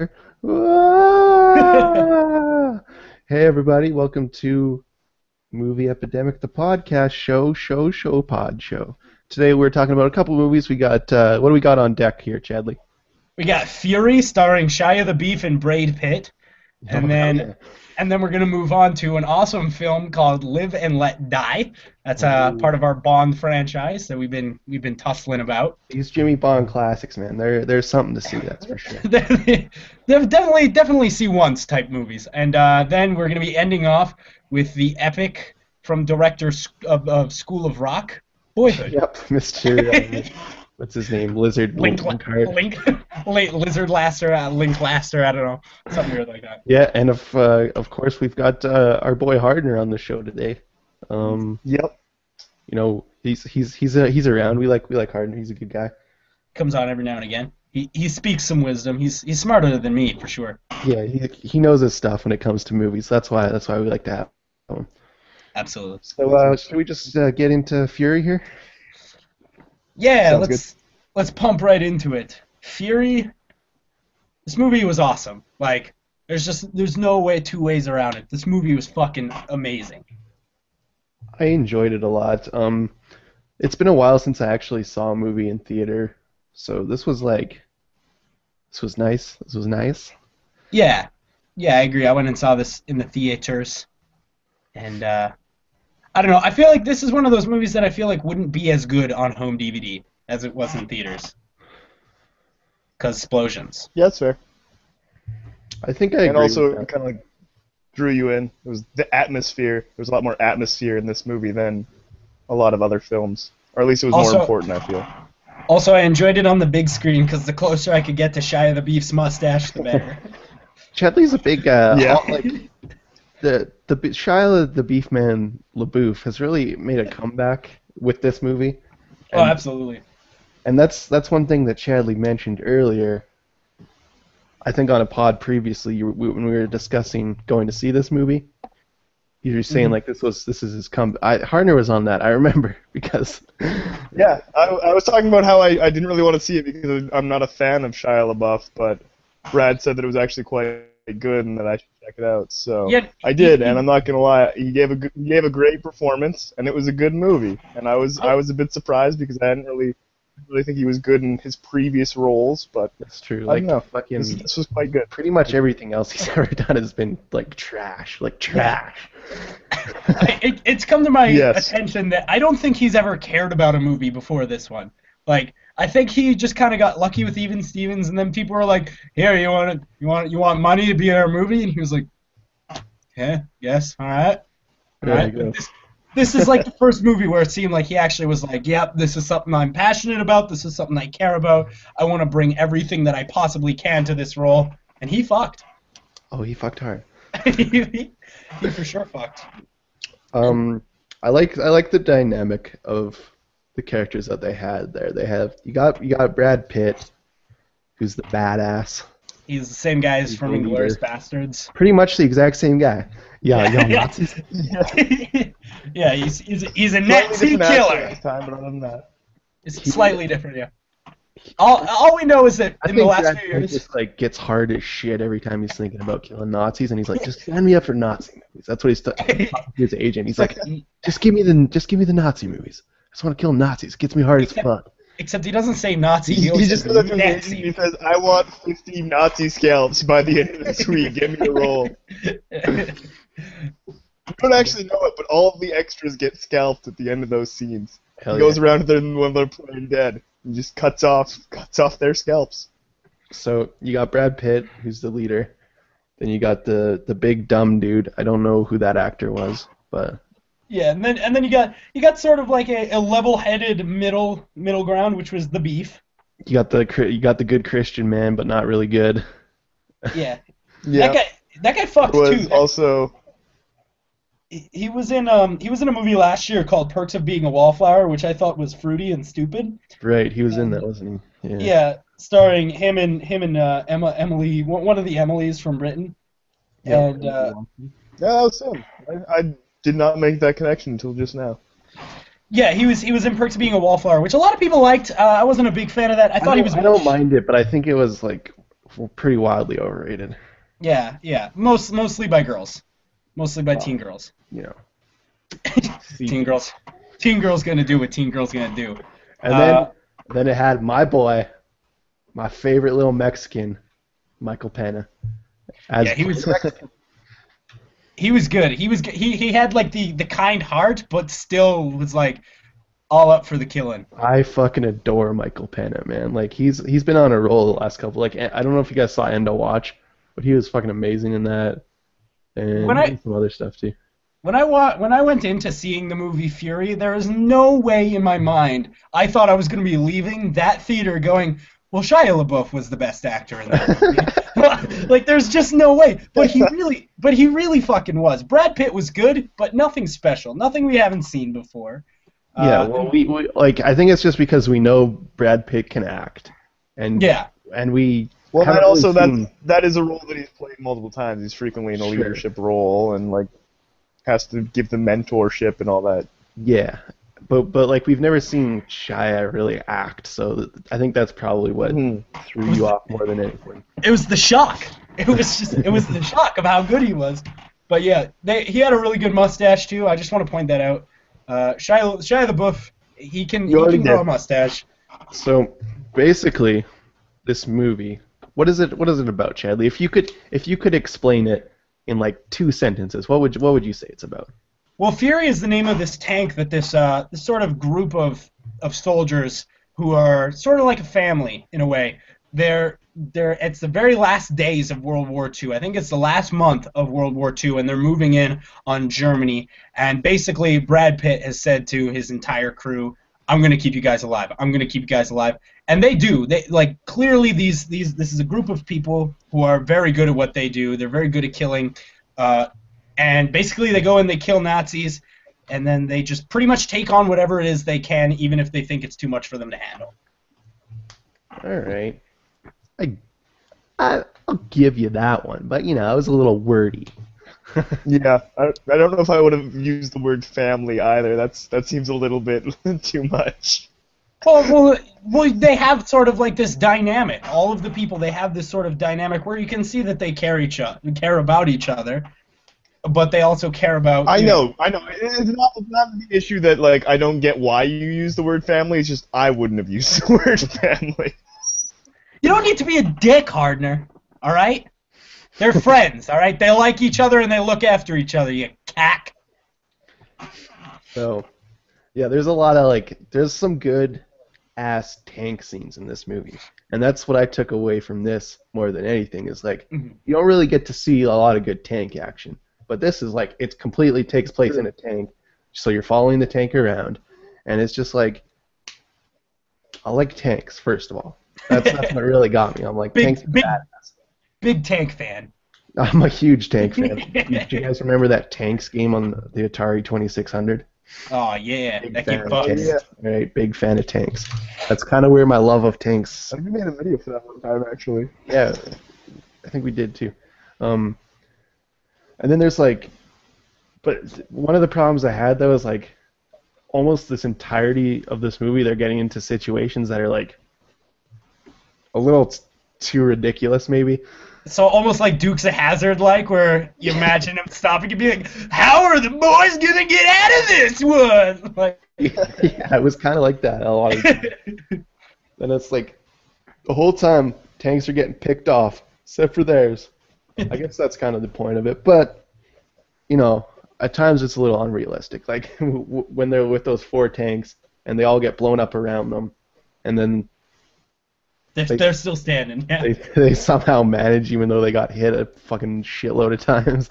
Hey everybody, welcome to Movie Epidemic, the podcast show, show, show, pod show. Today we're talking about a couple movies. We got uh, what do we got on deck here, Chadley? We got Fury starring Shia the Beef and Brad Pitt. And Oh, then yeah. And then we're gonna move on to an awesome film called Live and Let Die. That's uh, Ooh. part of our Bond franchise that we've been we've been tussling about. these Jimmy Bond classics, man, they're there's something to see, that's for sure. They're definitely definitely see once type movies. And uh, then we're gonna be ending off with the epic from director of, of School of Rock, Boyhood. Yep, Mr. What's his name? Lizard Link, Linklater. Link, Link, Lizard Laster, uh, Link Laster, I don't know, something weird like that. Yeah, and of uh, of course we've got uh, our boy Hardner on the show today. Um, Yep. you know, he's he's he's uh, he's around. We like we like Hardner. He's a good guy. comes on every now and again. He he speaks some wisdom. He's he's smarter than me for sure. Yeah, he he knows his stuff when it comes to movies. That's why that's why we like to have him. Absolutely. So uh, should we just uh, get into Fury here? Yeah, Sounds let's let's pump right into it. Fury. This movie was awesome. Like there's just there's no way two ways around it. This movie was fucking amazing. I enjoyed it a lot. Um, it's been a while since I actually saw a movie in theater, so this was like, this was nice. This was nice. Yeah. Yeah, I agree. I went and saw this in the theaters. And uh I don't know. I feel like this is one of those movies that I feel like wouldn't be as good on home DVD as it was in theaters. Cause explosions. Yeah, that's fair. I think I and agree. also with that. it kind of like drew you in. It was the atmosphere. There was a lot more atmosphere in this movie than a lot of other films, or at least it was Also- more important. I feel. Also, I enjoyed it on the big screen because the closer I could get to Shia the Beef's mustache, the better. Chadley's a big uh, Yeah. all- like the the Shia the Beef Man LaBeouf has really made a comeback with this movie. oh, absolutely. And that's that's one thing that Chadley mentioned earlier. I think on a pod previously, you, we- when we were discussing going to see this movie, you were saying Mhm. like this was this is his come. I Hardner was on that. I remember because Yeah, I, I was talking about how I, I didn't really want to see it because I'm not a fan of Shia LaBeouf, but Brad said that it was actually quite good and that I should check it out. So Yeah, I did, he- and I'm not gonna lie, he gave a g- he gave a great performance, and it was a good movie. And I was I was a bit surprised because I didn't really really think he was good in his previous roles, but that's true. I Like don't know. fucking this, this was quite good. pretty much everything else he's ever done has been like trash, like trash. It, it's come to my Yes. attention that I don't think he's ever cared about a movie before this one. Like, I think he just kind of got lucky with Even Stevens, and then people were like, "Here, you want you want you want money to be in our movie?" And he was like, "Yeah, yes, all right, all There right." you go. This, this is like the first movie where it seemed like he actually was like, "Yep, this is something I'm passionate about. This is something I care about. I want to bring everything that I possibly can to this role." And he fucked. Oh, he fucked hard. he, he for sure fucked. Um, I like I like the dynamic of the characters that they had there. They have you got you got Brad Pitt, who's the badass, He's the same guy as from the Inglourious. Bastards. pretty much the exact same guy. Yeah, Yeah. young Nazis. yeah, he's he's, he's a Slightly Nazi killer. time, but other than that, It's He- slightly different, yeah. All, all we know is that I in the last Brad few Pitt years, just like gets hard as shit every time he's thinking about killing Nazis, and he's like, just sign me up for Nazi movies. That's what he's talking to his agent. He's like, just give me the just give me the Nazi movies. I just want to kill Nazis. It gets me hard as fuck. except he doesn't say Nazi. he, He, he just says goes up to and Nazi. he says, "I want 50 Nazi scalps by the end of this week. Give me the role." You don't actually know it, but all of the extras get scalped at the end of those scenes. Hell he goes yeah. around to them when they're playing dead and just cuts off cuts off their scalps. So you got Brad Pitt, who's the leader. Then you got the the big dumb dude. I don't know who that actor was, but yeah, and then and then you got you got sort of like a, a level-headed middle middle ground, which was the beef. you got the you got the good Christian man, but not really good. Yeah, Yeah, that guy that guy fucked was too. Also he he was in um he was in a movie last year called Perks of Being a Wallflower, which I thought was fruity and stupid. Right, he was in that, wasn't he? Yeah. Yeah, starring him and him and uh, Emma Emily, one one of the Emilys from Britain. And uh, yeah, that was him. I, I did not make that connection until just now. yeah, he was he was in Perks of Being a Wallflower, which a lot of people liked. Uh, I wasn't a big fan of that. I thought he was. I don't mind it, but I think it was like pretty wildly overrated. Yeah, yeah. Most mostly by girls, mostly by Wow. teen girls. You know. teen girls. Teen girls gonna do what teen girls gonna do. And Uh, then then it had my boy, my favorite little Mexican, Michael Pena. As Yeah, he was- He was good. He was. He he had like the the kind heart, but still was like all up for the killing. I fucking adore Michael Pena, man. Like he's he's been on a roll the last couple. Like I don't know if you guys saw End of Watch, but he was fucking amazing in that, and When I- some other stuff too. When I wa- when I went into seeing the movie Fury, there was no way in my mind I thought I was going to be leaving that theater going, "Well, Shia LaBeouf was the best actor in that movie." like, there's just no way. But he really, but he really fucking was. Brad Pitt was good, but nothing special, nothing we haven't seen before. Yeah, Uh, well, we, we like I think it's just because we know Brad Pitt can act, and yeah, and we Well, haven't that also seen- that that is a role that he's played multiple times. He's frequently in a Sure. leadership role and like has to give the mentorship and all that. yeah, but but like we've never seen Shia really act, so I think that's probably what Mhm. threw you off more than anything. it was the shock. It was just, it was the shock of how good he was. But yeah, they, he had a really good mustache too. I just want to point that out. Uh, Shia, Shia LaBeouf, he can, he You already can grow a mustache. So basically, this movie, what is it? What is it about, Chadley? If you could, if you could explain it in like two sentences, what would what would you say it's about? Well, Fury is the name of this tank that this uh, this sort of group of of soldiers who are sort of like a family in a way. They're they're it's the very last days of World War II. I think it's the last month of World War II, and they're moving in on Germany. And basically, Brad Pitt has said to his entire crew, "I'm going to keep you guys alive. I'm going to keep you guys alive." And they do. They like clearly these these this is a group of people who are very good at what they do. They're very good at killing. Uh, and basically they go and they kill Nazis, and then they just pretty much take on whatever it is they can, even if they think it's too much for them to handle. All right, I, I I'll give you that one, but you know, I was a little wordy. Yeah, I, I don't know if I would have used the word family either. That's that seems a little bit too much. Well, well, well, they have sort of like this dynamic. All of the people they have this sort of dynamic where you can see that they care each other, care about each other, but they also care about. I you know, I know. It's not, it's not the issue that like I don't get why you use the word family. It's just I wouldn't have used the word family. You don't need to be a dick, Hardner. All right. They're friends. All right. They like each other and they look after each other. You cack. So, yeah, there's a lot of like, there's some good ass tank scenes in this movie, and that's what I took away from this more than anything. Is like, Mhm. you don't really get to see a lot of good tank action, but this is like, it completely takes place in a tank, so you're following the tank around, and it's just like, I like tanks first of all. That's that's what really got me. I'm like, Big- tanks are big- badass. Big tank fan. I'm a huge tank fan. Do you guys remember that tanks game on the Atari 2600? Oh yeah, Big that fan game of bugs. tanks. Yeah. Right, big fan of tanks. That's kind of where my love of tanks. I think we made a video for that one time actually. Yeah, I think we did too. Um, and then there's like, but one of the problems I had though is like, almost this entirety of this movie, they're getting into situations that are like a little t- too ridiculous, maybe. So almost like Dukes of Hazzard, like where you imagine him stopping and be like, "How are the boys gonna get out of this one?" Like, yeah, it was kind of like that a lot of times. And it's like the whole time tanks are getting picked off, except for theirs. I guess that's kind of the point of it. But you know, at times it's a little unrealistic. Like w- when they're with those four tanks and they all get blown up around them, and then they're, They- they're still standing. Yeah. they they somehow manage, even though they got hit a fucking shitload of times.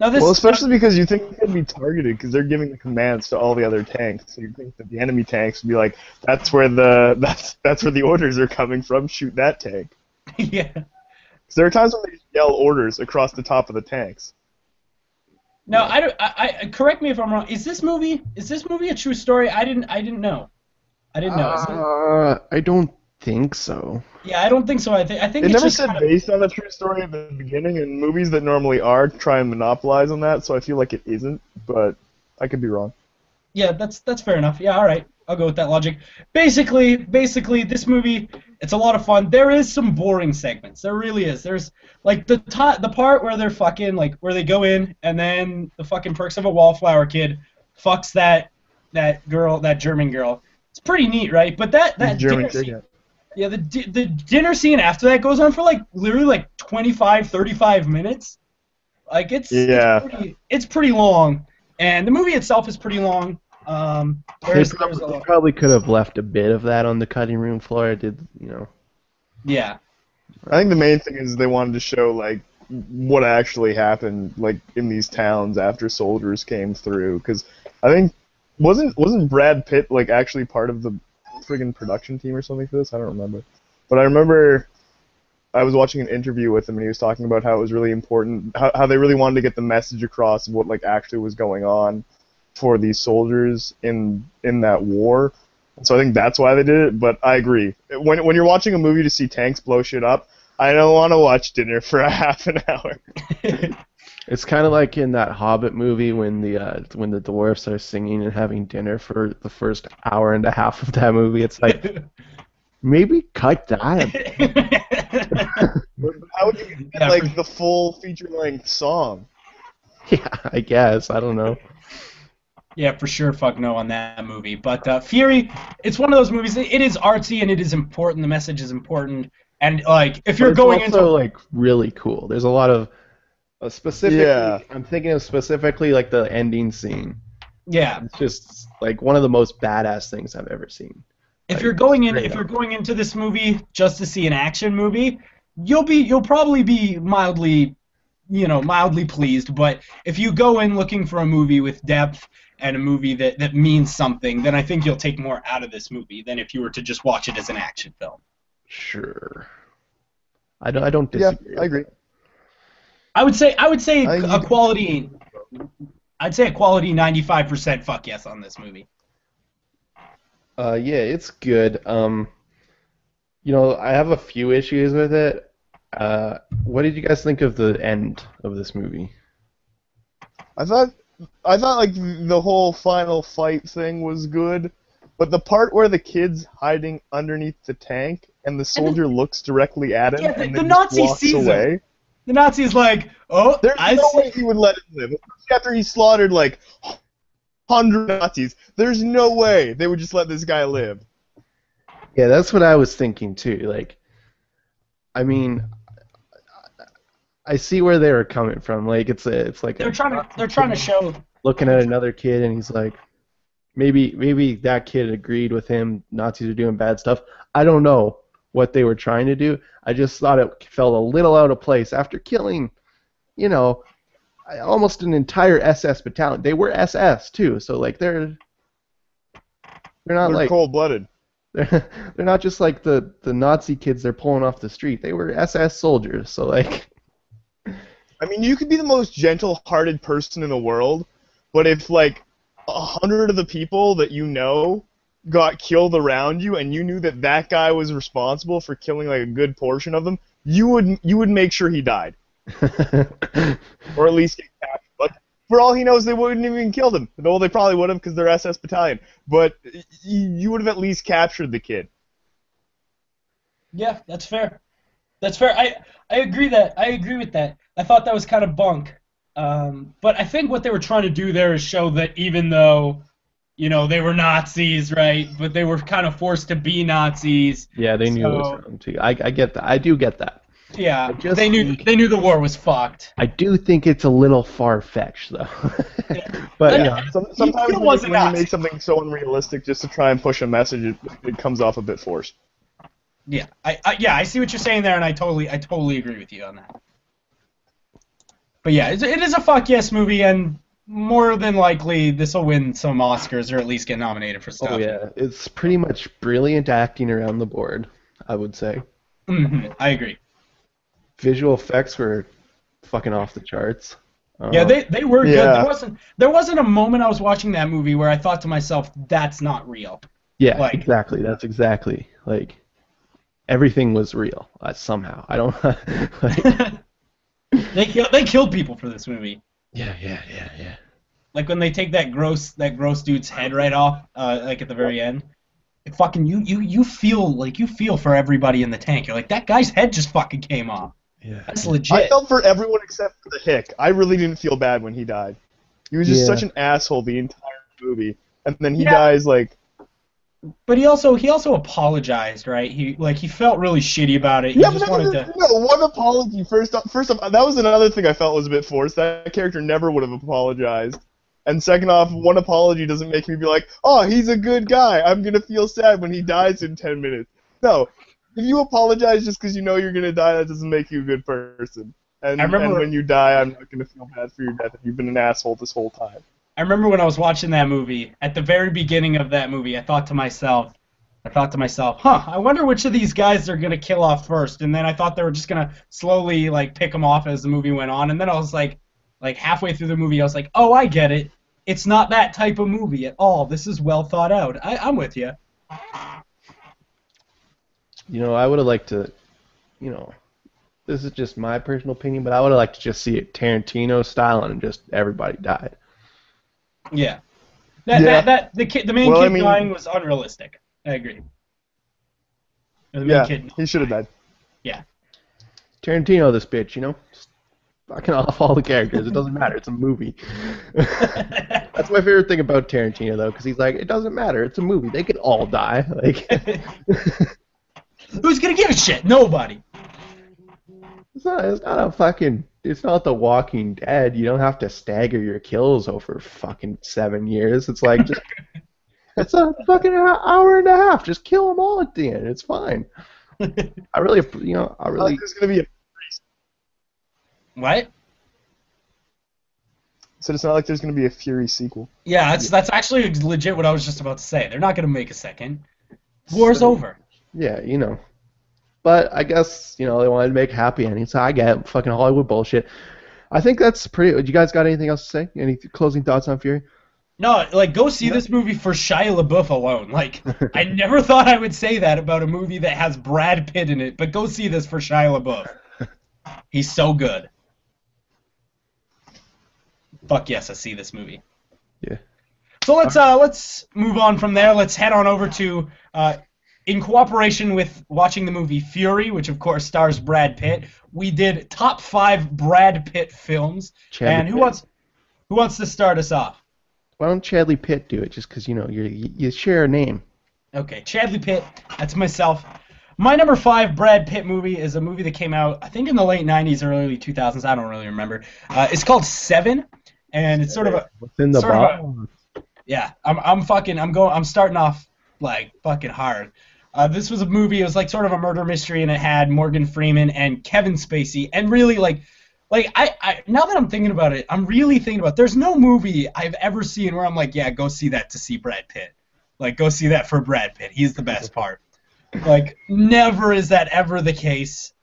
now this, Well, especially because you think they'd be targeted because they're giving the commands to all the other tanks. So you think that the enemy tanks would be like, "That's where the that's that's where the orders are coming from. Shoot that tank." yeah. Because there are times when they yell orders across the top of the tanks. Now I, don't- I, I correct me if I'm wrong. Is this movie is this movie a true story? I didn't I didn't know. I didn't know. Uh, I don't think so. yeah, I don't think so. I think I think It it's never just said kind of- based on a true story at the beginning, and movies that normally are try and monopolize on that. So I feel like it isn't, but I could be wrong. Yeah, that's that's fair enough. Yeah, all right. I'll go with that logic. Basically, basically, this movie, It's a lot of fun. There is some boring segments. There really is. There's like the the part where they're fucking like where they go in and then the fucking perks of a wallflower kid fucks that that girl, that German girl. It's pretty neat, right? But that that German dinner scene, yeah. yeah, the di- the dinner scene after that goes on for like literally like 25, 35 minutes. Like it's Yeah. it's pretty, it's pretty long, and the movie itself is pretty long. Um, They there's, there's a probably, probably could have left a bit of that on the cutting room floor. It Did you know? yeah, I think the main thing is they wanted to show like what actually happened like in these towns after soldiers came through because I think wasn't wasn't Brad Pitt like actually part of the friggin' production team or something for this? I don't remember. But I remember I was watching an interview with him and he was talking about how it was really important how, how they really wanted to get the message across of what like actually was going on for these soldiers in in that war. So I think that's why they did it. But I agree. When when you're watching a movie to see tanks blow shit up, I don't want to watch dinner for a half an hour. It's kind of like in that Hobbit movie when the uh, when the dwarfs are singing and having dinner for the first hour and a half of that movie. It's like maybe cut that. But How would you get like the full feature length song? yeah, I guess I don't know. Yeah, for sure. Fuck no on that movie. But uh, Fury, it's one of those movies. It is artsy and it is important. The message is important. And like, if you're But it's going also into like really cool. There's a lot of uh, specifically. Yeah. I'm thinking of specifically like the ending scene. yeah, It's just like one of the most badass things I've ever seen. if Like, you're going in, if up. you're going into this movie just to see an action movie, you'll be, you'll probably be mildly, you know, mildly pleased. But if you go in looking for a movie with depth and a movie that that means something, then I think you'll take more out of this movie than if you were to just watch it as an action film. Sure. I don't. I don't disagree. Yeah. I agree. I would say I would say I- a quality. I'd say a quality 95% fuck yes on this movie. Uh, yeah, it's good. Um, you know, I have a few issues with it. Uh, what did you guys think of the end of this movie? I thought I thought like the whole final fight thing was good, but the part where the kid's hiding underneath the tank and the soldier looks directly at him Yeah, the- and the Nazi just walks sees him. away. The Nazi's like, oh, There's I no see. way he would let him live. After he slaughtered like hundred Nazis. There's no way they would just let this guy live. Yeah, that's what I was thinking too. Like, I mean, I see where they were coming from. Like, it's a, it's like They're a trying to they're trying to show. looking at another kid, and he's like, maybe maybe that kid agreed with him. Nazis are doing bad stuff. I don't know what they were trying to do. I just thought it felt a little out of place after killing, you know, almost an entire SS battalion. They were SS too, so like they're they're not They're like cold blooded. they're, they're not just like the the Nazi kids they're pulling off the street. They were SS soldiers, so like I mean, you could be the most gentle-hearted person in the world, but if like a hundred of the people that you know got killed around you, and you knew that that guy was responsible for killing like a good portion of them, you would you would make sure he died, or at least get captured. Like for all he knows, they wouldn't even killed him. Though they probably would have because they're SS battalion. But y- you would have at least captured the kid. Yeah, that's fair. That's fair. I I agree that I agree with that. I thought that was kind of bunk. Um, but I think what they were trying to do there is show that even though, you know, they were Nazis, right? But they were kind of forced to be Nazis. yeah, they knew it was wrong too. I I get that. I do get that. Yeah, they knew think- they knew the war was fucked. I do think it's a little far fetched though. but you know, Some, sometimes He when, you, when you make something so unrealistic just to try and push a message, it, it comes off a bit forced. Yeah, I, I yeah I see what you're saying there, and I totally I totally agree with you on that. But yeah, it's, it is a fuck yes movie, and more than likely this will win some Oscars or at least get nominated for stuff. oh yeah, it's pretty much brilliant acting around the board. I would say hmm I agree. visual effects were fucking off the charts. Yeah, Um, they, they were good. There wasn't there wasn't a moment I was watching that movie where I thought to myself, "That's not real." yeah, like- exactly. That's exactly like everything was real uh, somehow. I don't. like, they kill, they killed people for this movie. yeah, yeah, yeah, yeah. Like when they take that gross that gross dude's head right off, uh, like at the very end. it fucking you you you feel like you feel for everybody in the tank. You're like that guy's head just fucking came off. Yeah. That's legit. I felt for everyone except for the hick. I really didn't feel bad when he died. He was just Yeah. such an asshole the entire movie, and then he Yeah. dies like But he also he also apologized, right? He like he felt really shitty about it. He yeah, but just that wanted to. no one apology. First off, first off, that was another thing I felt was a bit forced. That character never would have apologized. And second off, one apology doesn't make me be like, oh, he's a good guy. I'm gonna feel sad when he dies in ten minutes. No, if you apologize just because you know you're gonna die, that doesn't make you a good person. And, I remember- and when you die, I'm not gonna feel bad for your death if you've been an asshole this whole time. I remember when I was watching that movie. At the very beginning of that movie, I thought to myself, I thought to myself, huh? I wonder which of these guys they're gonna kill off first. And then I thought they were just gonna slowly like pick them off as the movie went on. And then I was like, like halfway through the movie, I was like, oh, I get it. It's not that type of movie at all. This is well thought out. I, I'm with you. You know, I would have liked to, you know, this is just my personal opinion, but I would have liked to just see it Tarantino style and just everybody died. Yeah. That, Yeah. that, that the kid, the main Well, I kid mean- dying was unrealistic. I agree. The main Yeah, kid. he should have died. Yeah. Tarantino, this bitch, you know, just fucking off all the characters. It doesn't matter. It's a movie. That's my favorite thing about Tarantino, though, because he's like, it doesn't matter. It's a movie. They could all die. Like, Who's gonna give a shit? Nobody. It's not. It's not a fucking. It's not The Walking Dead. You don't have to stagger your kills over fucking seven years. It's like just. It's a fucking hour and a half. Just kill them all at the end. It's fine. I really, you know, I really. There's gonna be a What? so it's not like there's gonna be a Fury sequel. Yeah, that's that's actually legit what I was just about to say. They're not gonna make a second. War's So- over. Yeah, you know. But I guess, you know, they wanted to make happy endings. So I get it. fucking Hollywood bullshit. I think that's pretty. You guys got anything else to say? Any closing thoughts on Fury? No, like go see this movie for Shia LaBeouf alone. Like I never thought I would say that about a movie that has Brad Pitt in it, but go see this for Shia LaBeouf. He's so good. Fuck yes, I see this movie. Yeah. So let's uh let's move on from there. Let's head on over to uh in cooperation with watching the movie Fury, which of course stars Brad Pitt, we did top five Brad Pitt films. Chadley and who Pitt. wants who wants to start us off? Why don't Chadley Pitt do it? Just because you know you you share a name. Okay, Chadley Pitt. That's myself. My number five Brad Pitt movie is a movie that came out, I think, in the late '90s, early 2000s. I don't really remember. Uh, it's called Seven, and it's sort of a What's in the box? yeah. I'm I'm fucking I'm going I'm starting off like fucking hard. Uh, this was a movie. It was like sort of a murder mystery, and it had Morgan Freeman and Kevin Spacey, and really like. Like I, I, now that I'm thinking about it, I'm really thinking about. It. There's no movie I've ever seen where I'm like, yeah, go see that to see Brad Pitt. Like, go see that for Brad Pitt. He's the best part. Like, never is that ever the case.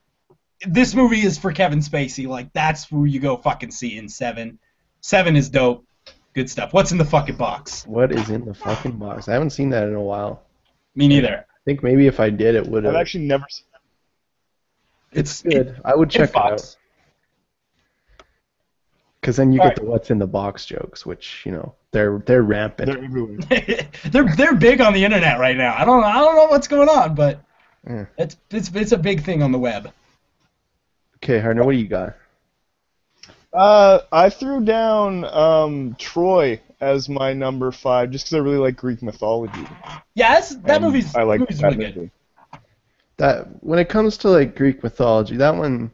This movie is for Kevin Spacey. Like, that's who you go fucking see in Seven. Seven is dope. Good stuff. What's in the fucking box? What is in the fucking box? I haven't seen that in a while. Me neither. I think maybe if I did, it would have. I've actually never seen It's good. I would check it out. Because then you Alright. get the what's in the box jokes, which you know they're they're rampant. They're everywhere. they're they're big on the internet right now. I don't I don't know what's going on, but Yeah. it's it's it's a big thing on the web. Okay, Hardner, what do you got? Uh, I threw down um, Troy as my number five just because I really like Greek mythology. Yes, that And movie's I like movie's that really good. movie. That when it comes to like Greek mythology, that one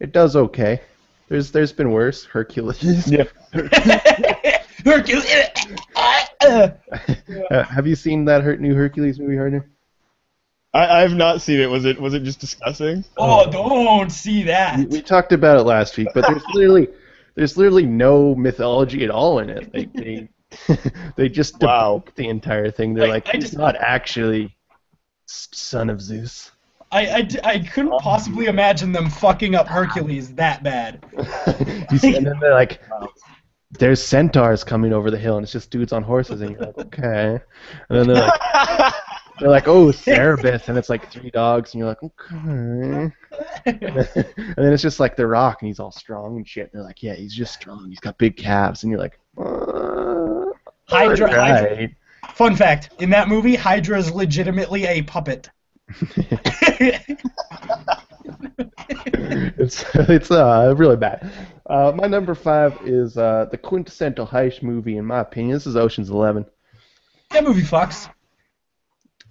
it does okay. There's there's been worse. Hercules. Yeah. Hercules. Uh, have you seen that Her- new Hercules movie, Hardner? I, I have not seen it. Was it was it just disgusting? oh, don't see that. We, we talked about it last week, but there's literally there's literally no mythology at all in it. Like they they just Wow. debunk the entire thing. They're Like, like, I he's just- not actually son of Zeus. I, I, I couldn't possibly imagine them fucking up Hercules that bad. He's- and then they're like, there's centaurs coming over the hill, and it's just dudes on horses, and you're like, okay. And then they're like, they're like, oh, Cerberus, and it's like three dogs, and you're like, okay. and then it's just like The Rock, and he's all strong and shit. And they're like, yeah, he's just strong. He's got big calves, and you're like, uh, Hydra, Hydra. Fun fact: in that movie, Hydra is legitimately a puppet. it's it's uh really bad. Uh, my number five is uh the quintessential heist movie in my opinion. This is Ocean's Eleven. that movie fucks.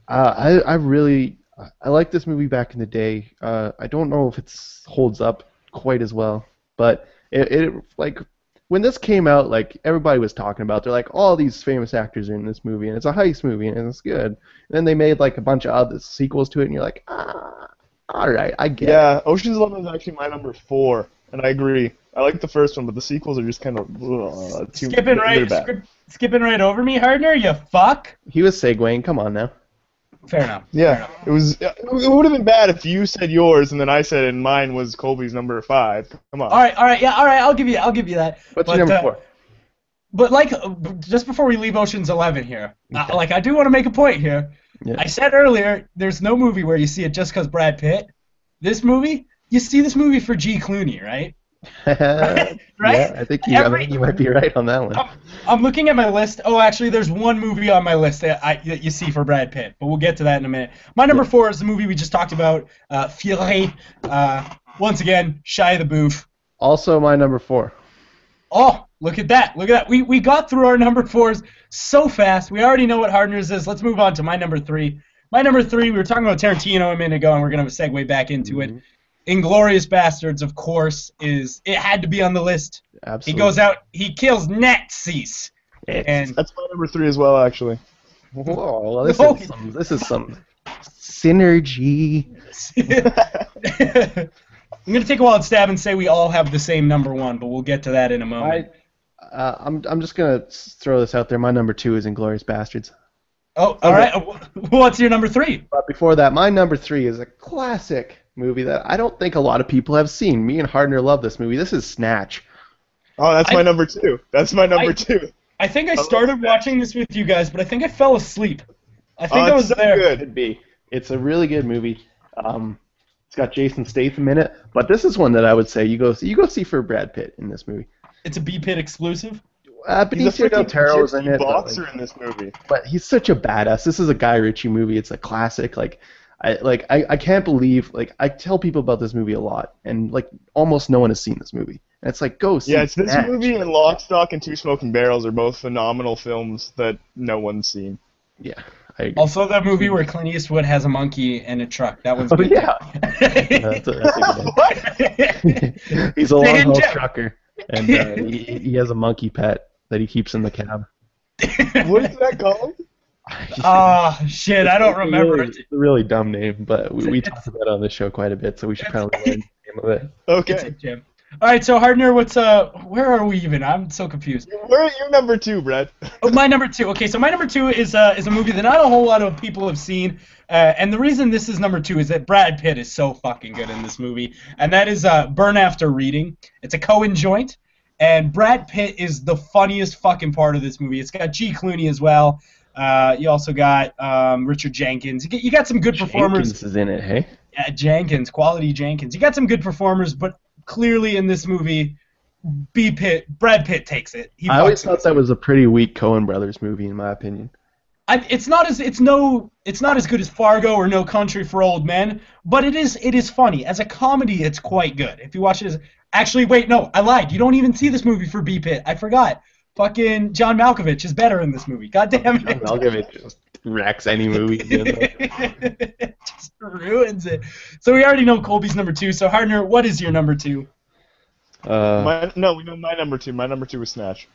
Uh, I I really I like this movie back in the day. Uh, I don't know if it holds up quite as well, but it, it like when this came out, like everybody was talking about. They're like, all these famous actors are in this movie, and it's a heist movie, and it's good. And then they made like a bunch of other sequels to it, and you're like, ah, all right, I get it. Yeah, Ocean's Eleven is actually my number four, and I agree. I like the first one, but the sequels are just kind of uh, too. Skipping they're right, bad. skip, skipping right over me, Hardner. You fuck. He was segueing. Come on now. Fair enough. Fair Yeah, enough. it was. It would have been bad if you said yours and then I said and mine was Colby's number five. Come on. All right, all right, yeah, all right. I'll give you, I'll give you that. What's But, your number uh, four? But like, uh, just before we leave Ocean's Eleven here, uh, Okay. like I do want to make a point here. Yeah. I said earlier, there's no movie where you see it just because Brad Pitt. This movie, you see this movie for G. Clooney, right? right? Yeah, I think you. Every- I think you might be right on that one. I'm, I'm looking at my list. Oh, actually, there's one movie on my list that, I, that you see for Brad Pitt, but we'll get to that in a minute. My number four is the movie we just talked about, uh, Fury. Uh, once again, Shia the Boof. Also, my number four. Oh, look at that. Look at that. We, we got through our number fours so fast. We already know what Hardner's is. Let's move on to my number three. My number three, we were talking about Tarantino a minute ago, and we're going to segue back into it. Inglorious Basterds, of course, is it had to be on the list. Absolutely. He goes out, he kills Nazis, and That's my number three as well, actually. Whoa, well, this Oh. is some. This is some synergy. I'm gonna take a wild stab and say we all have the same number one, but we'll get to that in a moment. Uh, I'm I'm just gonna throw this out there. My number two is Inglorious Basterds. oh, all right. What's your number three? But before that, my number three is a classic movie that I don't think a lot of people have seen. Me and Hardner love this movie. This is Snatch. Oh, that's I- my number two. That's my number I- two. I think I started watching this with you guys, but I think I fell asleep. I think Oh, I was so there. good. Could be. It's a really good movie. Um, it's got Jason Statham in it, but this is one that I would say you go see. You go see for Brad Pitt in this movie. It's a B pit exclusive. Uh, He's a Benicio del Toro's in gypsy it, but, boxer like, in this movie. but he's such a badass. This is a Guy Ritchie movie. It's a classic. Like, I like I, I can't believe like I tell people about this movie a lot, and like almost no one has seen this movie. And it's like go see. Yeah, it's this Snatch. movie and Lock, Stock, and Two Smoking Barrels are both phenomenal films that no one's seen. Yeah, I agree. Also, that movie where Clint Eastwood has a monkey and a truck. That one's Oh good. yeah, that's a, that's a good. What? He's a long haul trucker, and uh, he, he has a monkey pet that he keeps in the cab. What is that called? Ah, shit, I don't It's a remember really. It's a really dumb name, but we, we It's- talk about it on the show quite a bit, so we should It's- probably learn the name of it. It's a Okay. gym. All right, so Hardner, what's uh, where are we even? I'm so confused. Where are your number two, Brett? Oh, my number two. Okay, so my number two is uh, is a movie that not a whole lot of people have seen, uh, and the reason this is number two is that Brad Pitt is so fucking good in this movie, and that is uh, Burn After Reading. It's a Coen joint, and Brad Pitt is the funniest fucking part of this movie. It's got G Clooney as well. Uh, you also got um, Richard Jenkins. You, get, you got some good performers. Jenkins is in it, hey? Yeah, Jenkins, quality Jenkins. You got some good performers, but clearly in this movie, B Pitt, Brad Pitt takes it. He I always fucks thought it. that was a pretty weak Coen Brothers movie, in my opinion. I, it's not as it's no it's not as good as Fargo or No Country for Old Men, but it is it is funny as a comedy. It's quite good. If you watch it as actually wait no I lied. You don't even see this movie for B Pitt. I forgot. Fucking John Malkovich is better in this movie. God damn it. I'll give it just wrecks any movie. just ruins it. So we already know Colby's number two. So Hardner, what is your number two? uh, My, no, we know my number two. My number two is Snatch.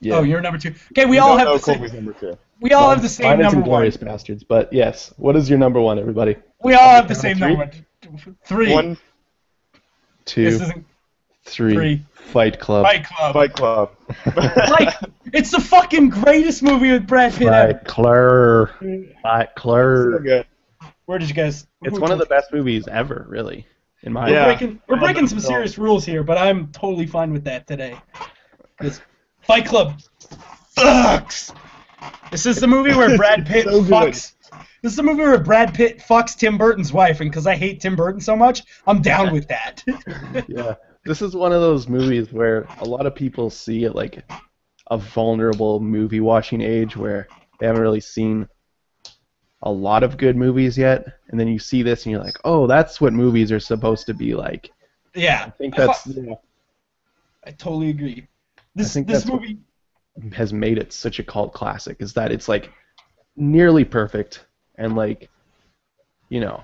yeah. Oh, your number two. Okay, we, We all have know the same. Colby's number two. We all have the same is number one. Inglourious Basterds, but yes. What is your number one, everybody? We all have the same three? number one. Three. One Two, This isn't three, three. Fight Club. Fight Club. Fight Club. like it's the fucking greatest movie with Brad Pitt. Fight Club. Fight so Club. good. Where did you guys? It's one of the you? best movies ever, really. In my We're Yeah. breaking, we're breaking some serious rules here, but I'm totally fine with that today. 'Cause Fight Club sucks. This is the movie where Brad Pitt So good. fucks. This is the movie where Brad Pitt fucks Tim Burton's wife, and because I hate Tim Burton so much, I'm down with that. Yeah. This is one of those movies where a lot of people see it like a vulnerable movie watching age where they haven't really seen a lot of good movies yet, and then you see this and you're like, oh, that's what movies are supposed to be like. Yeah, I think that's I totally agree. This this movie. has made it such a cult classic is that it's like nearly perfect and like you know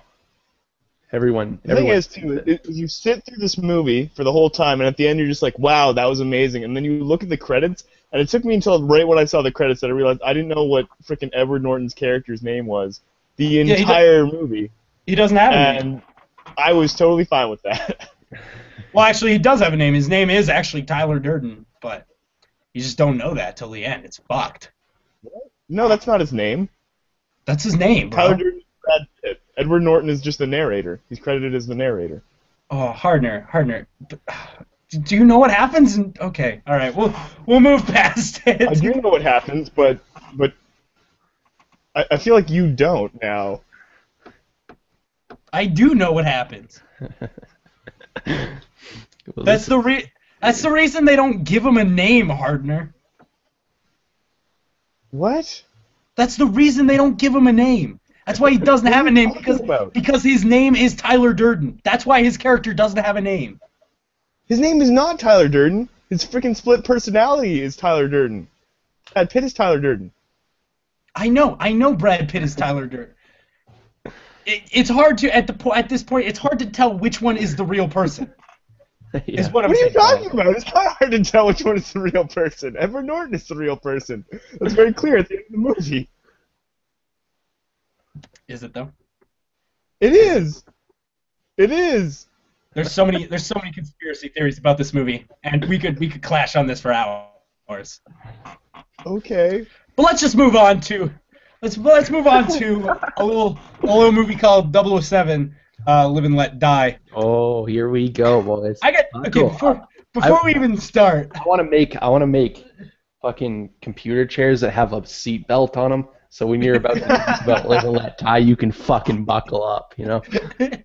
everyone The thing is, too, it, you sit through this movie for the whole time, and at the end you're just like, "Wow, that was amazing." And then you look at the credits, and it took me until right when I saw the credits that I realized I didn't know what freaking Edward Norton's character's name was the he does- entire movie, He doesn't have a name. and I was totally fine with that. Well, actually, he does have a name. His name is actually Tyler Durden, but you just don't know that till the end. It's fucked. no, that's not his name. That's his name, bro. Tyler Durden is Brad Pitt. Edward Norton is just the narrator. He's credited as the narrator. Oh, Hardner, Hardner. But, do you know what happens? In, okay, all right. We'll we'll move past it. I do know what happens, but but I, I feel like you don't now. I do know what happens. Well, That's the re- That's the reason they don't give him a name, Hardner. What? That's the reason they don't give him a name. That's why he doesn't have a name What are you because because his name is Tyler Durden. That's why his character doesn't have a name. His name is not Tyler Durden. His freaking split personality is Tyler Durden. Brad Pitt is Tyler Durden. I know, I know Brad Pitt is Tyler Durden. It, it's hard to at the po- at this point. It's hard to tell which one is the real person. yeah. Is what I'm What are you saying. talking about? It's not hard to tell which one is the real person. Edward Norton is the real person. That's very clear at the end of the movie. Is it though? It is. It is. There's so many there's so many conspiracy theories about this movie, and we could we could clash on this for hours. Okay. But let's just move on to let's let's move on to a little a little movie called 007, uh, Live and Let Die. oh here we go boys I got okay Cool. before before we even start. I want to make I want to make fucking computer chairs that have a seat belt on them. So when you're about to talk about live and let die, you can fucking buckle up. You know.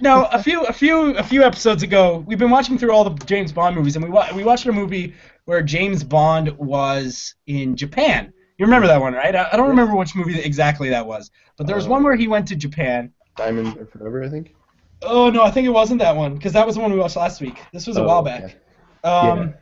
No, a few a few a few episodes ago, we've been watching through all the James Bond movies, and we wa- we watched a movie where James Bond was in Japan. You remember that one, right? I, I don't remember which movie exactly that was, but there was Uh, one where he went to Japan. Diamonds Are Forever, I think. Oh no, I think it wasn't that one because that was the one we watched last week. This was a Oh, while okay. back. Um,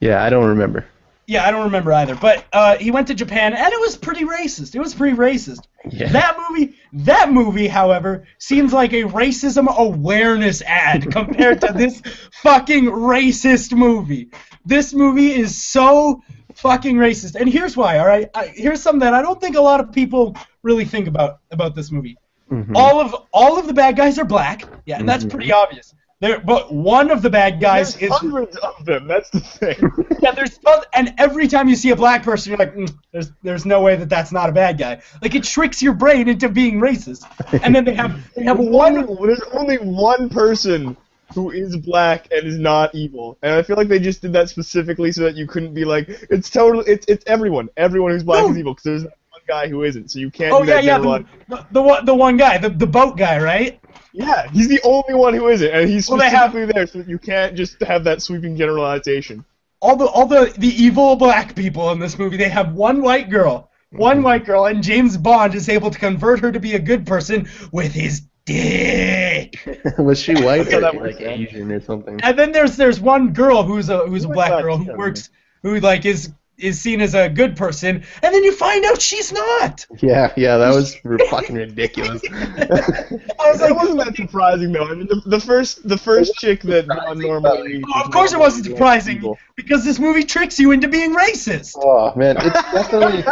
Yeah, I don't remember. Yeah. I don't remember either. But uh, he went to Japan, and it was pretty racist. It was pretty racist. Yeah. That movie, that movie, however, seems like a racism awareness ad compared to this fucking racist movie. This movie is so fucking racist, and here's why. All right, I, here's something that I don't think a lot of people really think about about this movie. Mhm. All of all of the bad guys are black. Yeah, and that's pretty obvious. There, but one of the bad guys There's is hundreds of them. That's the thing. yeah, there's and every time you see a black person, you're like, mm, there's there's no way that that's not a bad guy. Like it tricks your brain into being racist. And then they have they have There's one. only, there's only one person who is black and is not evil, and I feel like they just did that specifically so that you couldn't be like, it's totally, it's it's everyone, everyone who's black No. is evil, because there's one guy who isn't, so you can't Oh do yeah, that yeah, the, the the one the one guy, the the boat guy, right? Yeah, he's the only one who isn't, and he's Well, they have- specifically there so that you can't just have that sweeping generalization. All the all the the evil black people in this movie, they have one white girl, one mm-hmm. white girl, and James Bond is able to convert her to be a good person with his dick. was she white or that like. Asian or something? And then there's there's one girl who's a who's a black girl who works who like is is seen as a good person, and then you find out she's not. Yeah, yeah, that was fucking ridiculous. I was That like, wasn't that surprising though. I mean, the, the first the first chick that Bond normally. Oh, of course it wasn't surprising people. because this movie tricks you into being racist. Oh man, it's definitely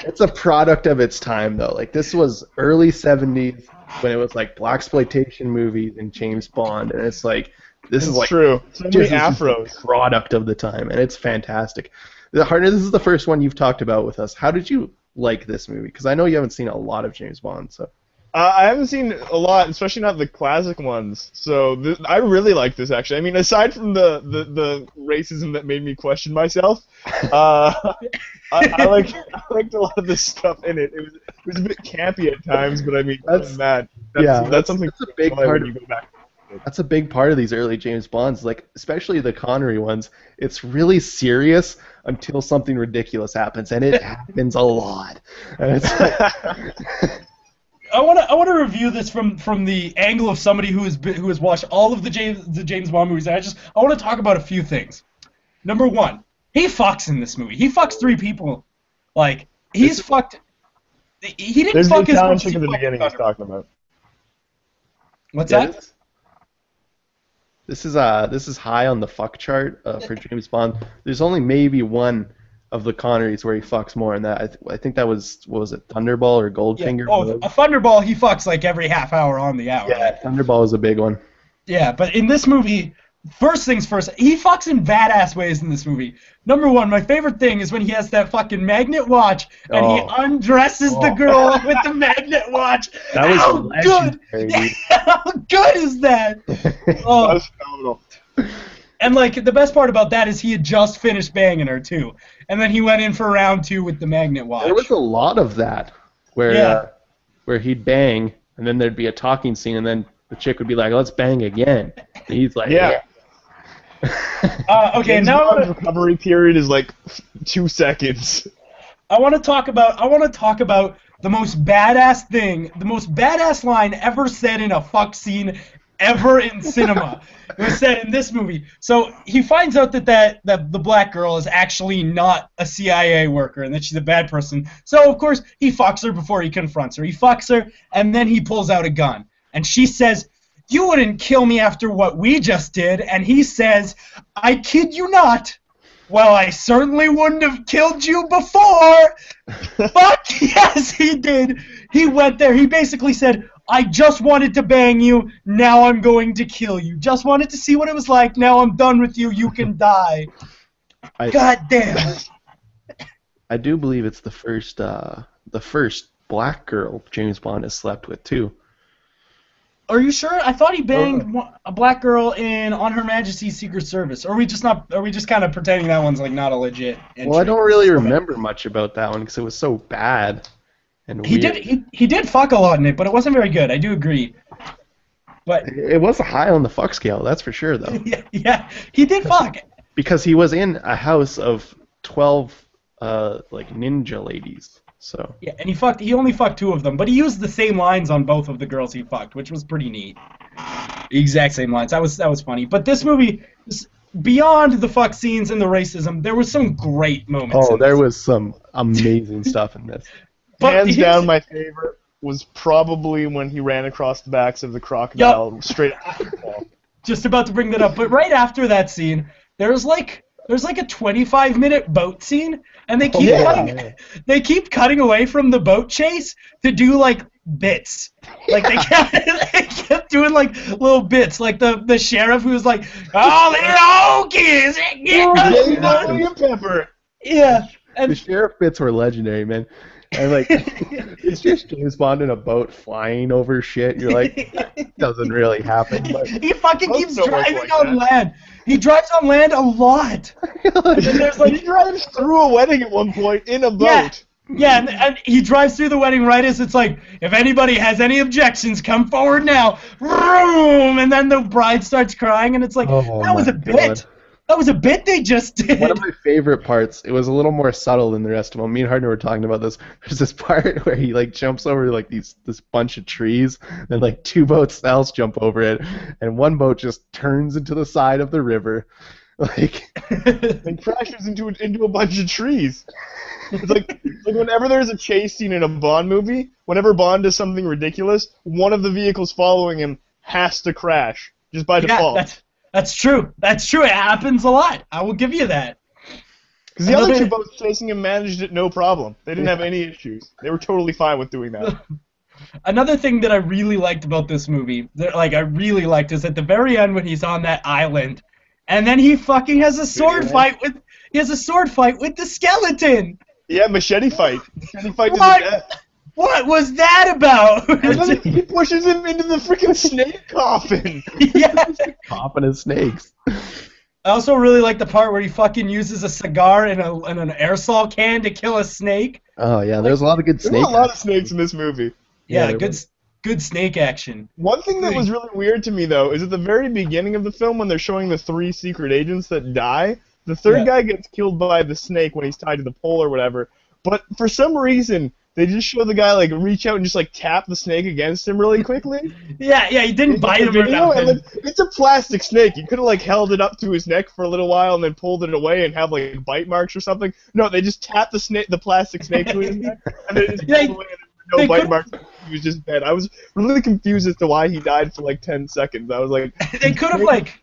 it's a product of its time though. Like this was early '70s when it was like blaxploitation movies and James Bond, and it's like this It's is like true. So many just afros. product of the time, and it's fantastic. The Harder, this is the first one you've talked about with us. How did you like this movie? Because I know you haven't seen a lot of James Bond, so Uh, I haven't seen a lot, especially not the classic ones. So th- I really like this actually. I mean, aside from the, the, the racism that made me question myself, uh, I, I like I liked a lot of the stuff in it. It was it was a bit campy at times, but I mean, That's- that, that's, yeah, that's, that's- something that's a big part of- you go back. That's a big part of these early James Bonds, like especially the Connery ones. It's really serious until something ridiculous happens, and it happens a lot. And it's like, I want to I want to review this from from the angle of somebody who has been, who has watched all of the James the James Bond movies. And I just I want to talk about a few things. Number one, he fucks in this movie. He fucks three people. Like he's fucked. He didn't fuck as Italian much as chick he the beginning he's talking about. What's Yeah, that? This, is uh this is high on the fuck chart uh, for James Bond. There's only maybe one of the Connerys where he fucks more, and that I, th- I think that was what was it Thunderball or Yeah. Goldfinger? Oh, a Thunderball. He fucks like every half hour on the hour. yeah, Thunderball was a big one. Yeah, but in this movie, first things first, he fucks in badass ways in this movie. Number one, my favorite thing is when he has that fucking magnet watch and he Oh. undresses the Oh. girl with the magnet watch. That was How good! legendary, dude. How good is that? That Oh, was phenomenal. and like the best part about that is he had just finished banging her too, and then he went in for round two with the magnet watch. There was a lot of that where Yeah. uh, where he'd bang, and then there'd be a talking scene, and then the chick would be like, "Let's bang again." He's like, Yeah. Uh, okay, now wanna- recovery period is like two seconds. I want to talk about I want to talk about the most badass thing, the most badass line ever said in a fuck scene ever in cinema. it was said in this movie. So he finds out that, that that the black girl is actually not a CIA worker and that she's a bad person. So of course he fucks her before he confronts her. He fucks her and then he pulls out a gun and she says. You wouldn't kill me after what we just did, and he says, I kid you not. Well, I certainly wouldn't have killed you before. Fuck yes, he did. He went there. He basically said, I just wanted to bang you. Now I'm going to kill you. Just wanted to see what it was like. Now I'm done with you. You can die. I, God damn. I do believe it's the first uh, the first black girl James Bond has slept with too. Are you sure? I thought he banged one- a black girl in On Her Majesty's Secret Service. Or are we just not? Are we just kind of pretending that one's like not a legit? Entry? Well, I don't really remember much about that one because it was so bad and He weird. did. He, he did fuck a lot in it, but it wasn't very good. I do agree. But It was high on the fuck scale, that's for sure, though, yeah, yeah, he did fuck. because he was in a house of twelve uh, like ninja ladies. So Yeah, and he fucked. He only fucked two of them, but he used the same lines on both of the girls he fucked, which was pretty neat. The exact same lines. That was that was funny. But this movie, beyond the fuck scenes and the racism, there was some great moments. oh, there was some amazing stuff in this. But Hands down, my favorite was probably when he ran across the backs of the crocodile straight after the fall. just about to bring that up. But right after that scene, there's like there's like a 25 minute boat scene, and they keep yeah. cutting, they keep cutting away from the boat chase to do like bits. Like they kept, they kept doing like little bits, like the the sheriff who was like, "Oh, little Okies, Lemon pepper. yeah." The sheriff bits were legendary, man. And like, it's just James Bond in a boat flying over shit. You're like, that doesn't really happen. But he fucking keeps driving like on that. land. He drives on land a lot. And there's like He drives through a wedding at one point in a boat. Yeah. Yeah, and, and he drives through the wedding right as it's like, if anybody has any objections, come forward now. Vroom! And then the bride starts crying, and it's like, Oh, that was a bit. That was a bit they just did. One of my favorite parts. It was a little more subtle than the rest of them. Me and Hardner were talking about this. There's this part where he like jumps over like these this bunch of trees, and like two boats else jump over it, and one boat just turns into the side of the river, like and crashes into into a bunch of trees. It's like like whenever there's a chase scene in a Bond movie, whenever Bond does something ridiculous, one of the vehicles following him has to crash just by yeah, default. that's, that's true. That's true. It happens a lot. I will give you that. Because the other two boats chasing him managed it no problem. They didn't have any issues. They were totally fine with doing that. Another thing that I really liked about this movie, that, like I really liked, is at the very end when he's on that island, and then he fucking has a sword Yeah. fight with he has a sword fight with the skeleton. Yeah, machete fight. Machete fight to the death. What was that about? And then he pushes him into the freaking snake coffin. yeah. popping his snakes. I also really like the part where he fucking uses a cigar and, a, and an aerosol can to kill a snake. Oh yeah, there's a lot of good snakes. snake. were a lot of snakes in this movie. Yeah, Yeah, good was. good snake action. One thing that was really weird to me though is at the very beginning of the film when they're showing the three secret agents that die, the third Yeah. guy gets killed by the snake when he's tied to the pole or whatever. But for some reason, they just show the guy like reach out and just like tap the snake against him really quickly. Yeah, yeah, he didn't bite him or nothing. like, it's a plastic snake. You could have like held it up to his neck for a little while and then pulled it away and have like bite marks or something. No, they just tap the snake, the plastic snake to his neck, and then just pulled away and there were they no bite could- marks. He was just dead. I was really confused as to why he died for like ten seconds. I was like, They could have like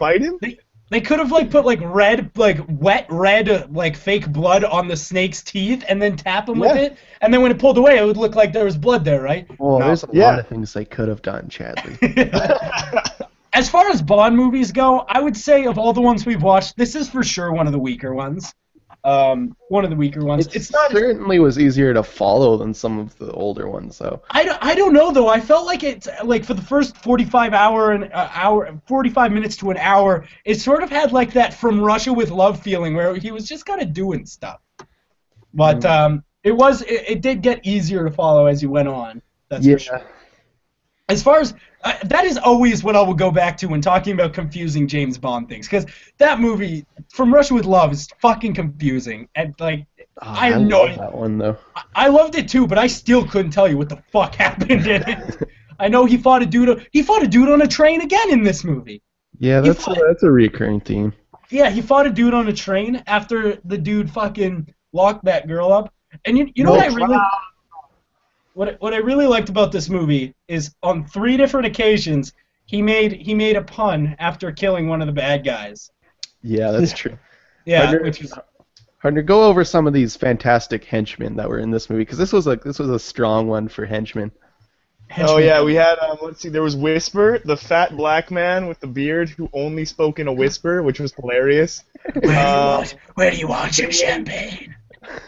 bite him? they could have like put like red like wet red uh, like fake blood on the snake's teeth and then tap him with it and then when it pulled away it would look like there was blood there, right? Well, No. there's a Yeah. lot of things they could have done, Chadley. As far as Bond movies go, I would say of all the ones we've watched, this is for sure one of the weaker ones. Um, one of the weaker ones. It It's not. certainly was easier to follow than some of the older ones, though. I don't, I don't know though. I felt like it's like for the first 45 hour and uh, hour 45 minutes to an hour, it sort of had like that from Russia with Love feeling where he was just kind of doing stuff. But Mm. um, it was it, it did get easier to follow as you went on. That's yeah. for sure. As far as uh, that is always what I will go back to when talking about confusing James Bond things because that movie from Russia with Love is fucking confusing and like Oh, I love idea. that one though. I loved it too, but I still couldn't tell you what the fuck happened in it. I know he fought a dude. He fought a dude on a train again in this movie. Yeah, that's a, that's a recurring theme. Yeah, he fought a dude on a train after the dude fucking locked that girl up. And you, you know No what I really what I- what I really liked about this movie is on three different occasions he made he made a pun after killing one of the bad guys. Yeah, that's true. Yeah, Partner- which was Partner, go over some of these fantastic henchmen that were in this movie because this was like this was a strong one for henchmen. Oh yeah, we had um, let's see, there was Whisper, the fat black man with the beard who only spoke in a whisper, which was hilarious. Where do you Uh, want? Where do you want your champagne?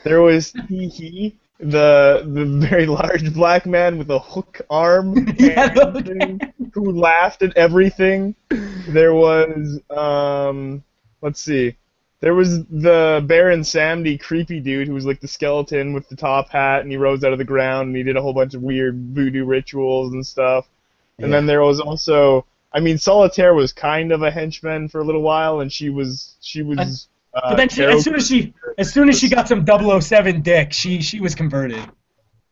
There was Hee Hee, the the very large black man with a hook arm Yeah, and who laughed at everything. There was um let's see. There was the Baron Samedi creepy dude who was like the skeleton with the top hat and he rose out of the ground and he did a whole bunch of weird voodoo rituals and stuff. And then there was also I mean Solitaire was kind of a henchman for a little while and she was she was uh, But then she, as soon as she as soon as she got some 007 dick, she she was converted.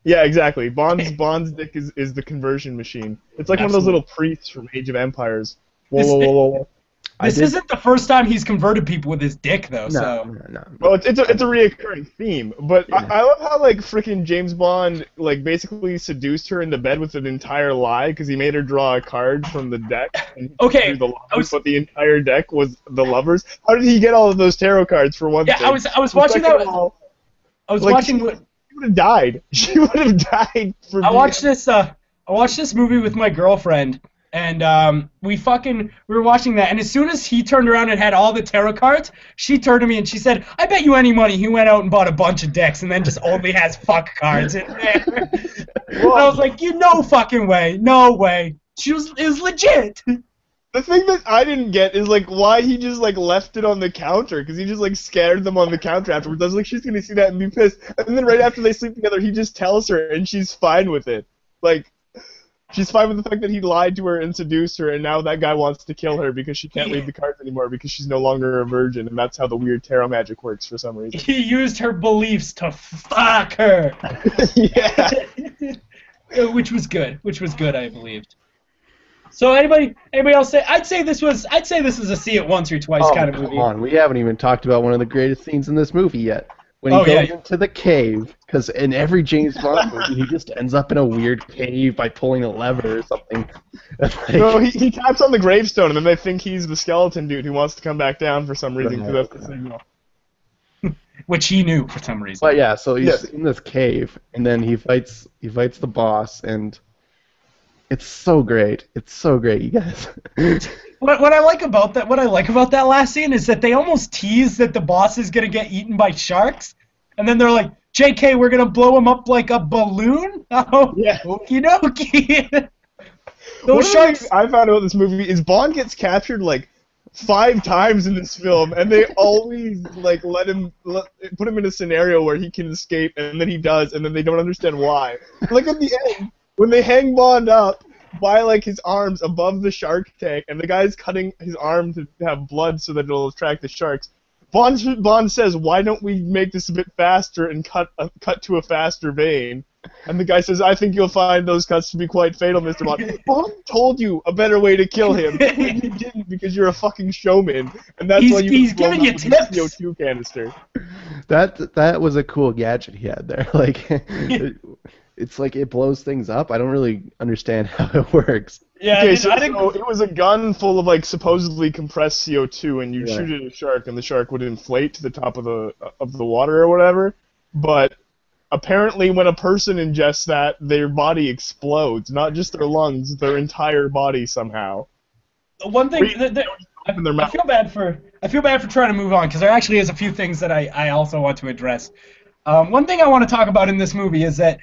Yeah, exactly. Bond's Bond's dick is, is the conversion machine. It's like one of those little priests from Age of Empires. Whoa, whoa, whoa, whoa, This did- isn't the first time he's converted people with his dick though. No, so no, no. Well, it's, it's a it's a reoccurring theme, but Yeah. I, I love how like freaking James Bond like basically seduced her into bed with an entire lie because he made her draw a card from the deck. And Okay, drew the lovers, was- but the entire deck was the lovers. How did he get all of those tarot cards for one yeah, thing? I was I was watching that. all, I was like, watching. she- what- She would have died. She would have died for. I being- watched this. Uh, I watched this movie with my girlfriend, and um, we fucking we were watching that. And as soon as he turned around and had all the tarot cards, she turned to me and she said, "I bet you any money he went out and bought a bunch of decks and then just only has fuck cards in there." and I was like, "You no fucking way, no way." She was was legit. The thing that I didn't get is like why he just like left it on the counter because he just like scared them on the counter afterwards. I was like, she's gonna see that and be pissed. And then right after they sleep together, he just tells her and she's fine with it. Like, she's fine with the fact that he lied to her and seduced her, and now that guy wants to kill her because she can't read the cards anymore because she's no longer a virgin, and that's how the weird tarot magic works for some reason. He used her beliefs to fuck her. yeah. Which was good. Which was good, I believed. So anybody, anybody else say? I'd say this was. I'd say this is a see it once or twice Oh, kind of movie. come on, we haven't even talked about one of the greatest scenes in this movie yet. When he Oh, goes yeah. into the cave, because in every James Bond movie, he just ends up in a weird cave by pulling a lever or something. Like- No, he, he taps on the gravestone, and then they think he's the skeleton dude who wants to come back down for some reason because Right. that's the signal. Which he knew for some reason. But yeah, so he's Yes. in this cave, and then he fights he fights the boss, and it's so great. It's so great, you guys. What, what I like about that, what I like about that last scene is that they almost tease that the boss is gonna get eaten by sharks, and then they're like, "J.K., we're gonna blow him up like a balloon." Oh, Yeah. okie dokie. One Those of sharks. I found out this movie is Bond gets captured like five times in this film, and they always like let him let, put him in a scenario where he can escape, and then he does, and then they don't understand why. Like at the end, when they hang Bond up by like his arms above the shark tank, and the guy's cutting his arm to have blood so that it'll attract the sharks. Bond Bond says, "Why don't we make this a bit faster and cut a, cut to a faster vein?" And the guy says, "I think you'll find those cuts to be quite fatal, Mr. Bond." Bond told you a better way to kill him, you didn't because you're a fucking showman, and that's He's- why you he's giving you up with a tips. CO2 canister. That that was a cool gadget he had there. Like, it- it's like it blows things up. I don't really understand how it works. Yeah, Okay, I, so, I think so it was a gun full of like supposedly compressed CO2, and you'd Yeah. shoot it at a shark, and the shark would inflate to the top of the of the water or whatever. But apparently, when a person ingests that, their body explodes, not just their lungs, their entire body somehow. one thing Wait, that, that, I, I feel bad for I feel bad for trying to move on because there actually is a few things that I, I also want to address. Um, one thing I want to talk about in this movie is that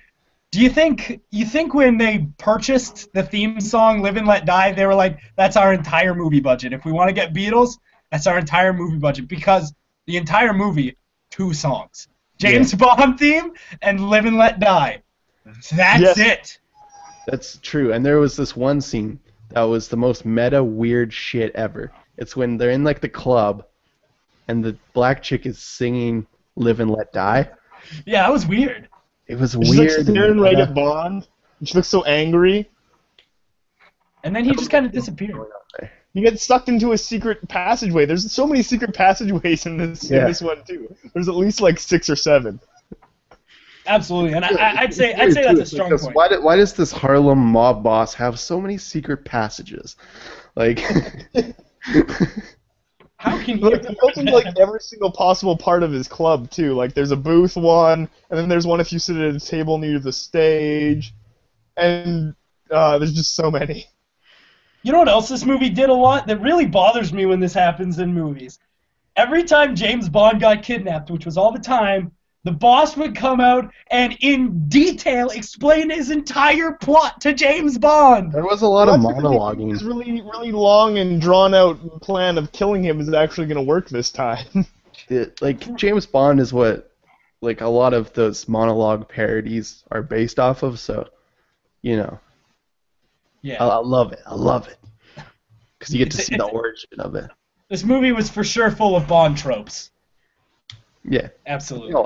do you think you think when they purchased the theme song "Live and Let Die" they were like that's our entire movie budget. If we want to get Beatles, that's our entire movie budget because the entire movie two songs, James Bond theme and "Live and Let Die." That's Yes. it. That's true. And there was this one scene that was the most meta weird shit ever. It's when they're in like the club, and the black chick is singing "Live and Let Die." Yeah, that was weird. It was She's like weird. and staring right meta. at Bond. and She looks so angry. And then he just kind of disappeared. You get sucked into a secret passageway. There's so many secret passageways in this in Yeah. this one too. There's at least like six or seven. Absolutely, and I, I- I'd say I'd say that's a It's strong this, point. Why, do- why does this Harlem mob boss have so many secret passages? Like, How can he? Like, he into like every single possible part of his club too. Like there's a booth one, and then there's one if you sit at a table near the stage, and uh, there's just so many. You know what else this movie did a lot that really bothers me when this happens in movies? Every time James Bond got kidnapped, which was all the time, the boss would come out and in detail explain his entire plot to James Bond. there was a lot of That's because monologuing. This really, really long and drawn out plan of killing him is actually going to work this time. it, like James Bond is what like a lot of those monologue parodies are based off of. So, you know, I, Yeah. I love it. I love it because you get to see the origin of it. This movie was for sure full of Bond tropes. Yeah, Absolutely.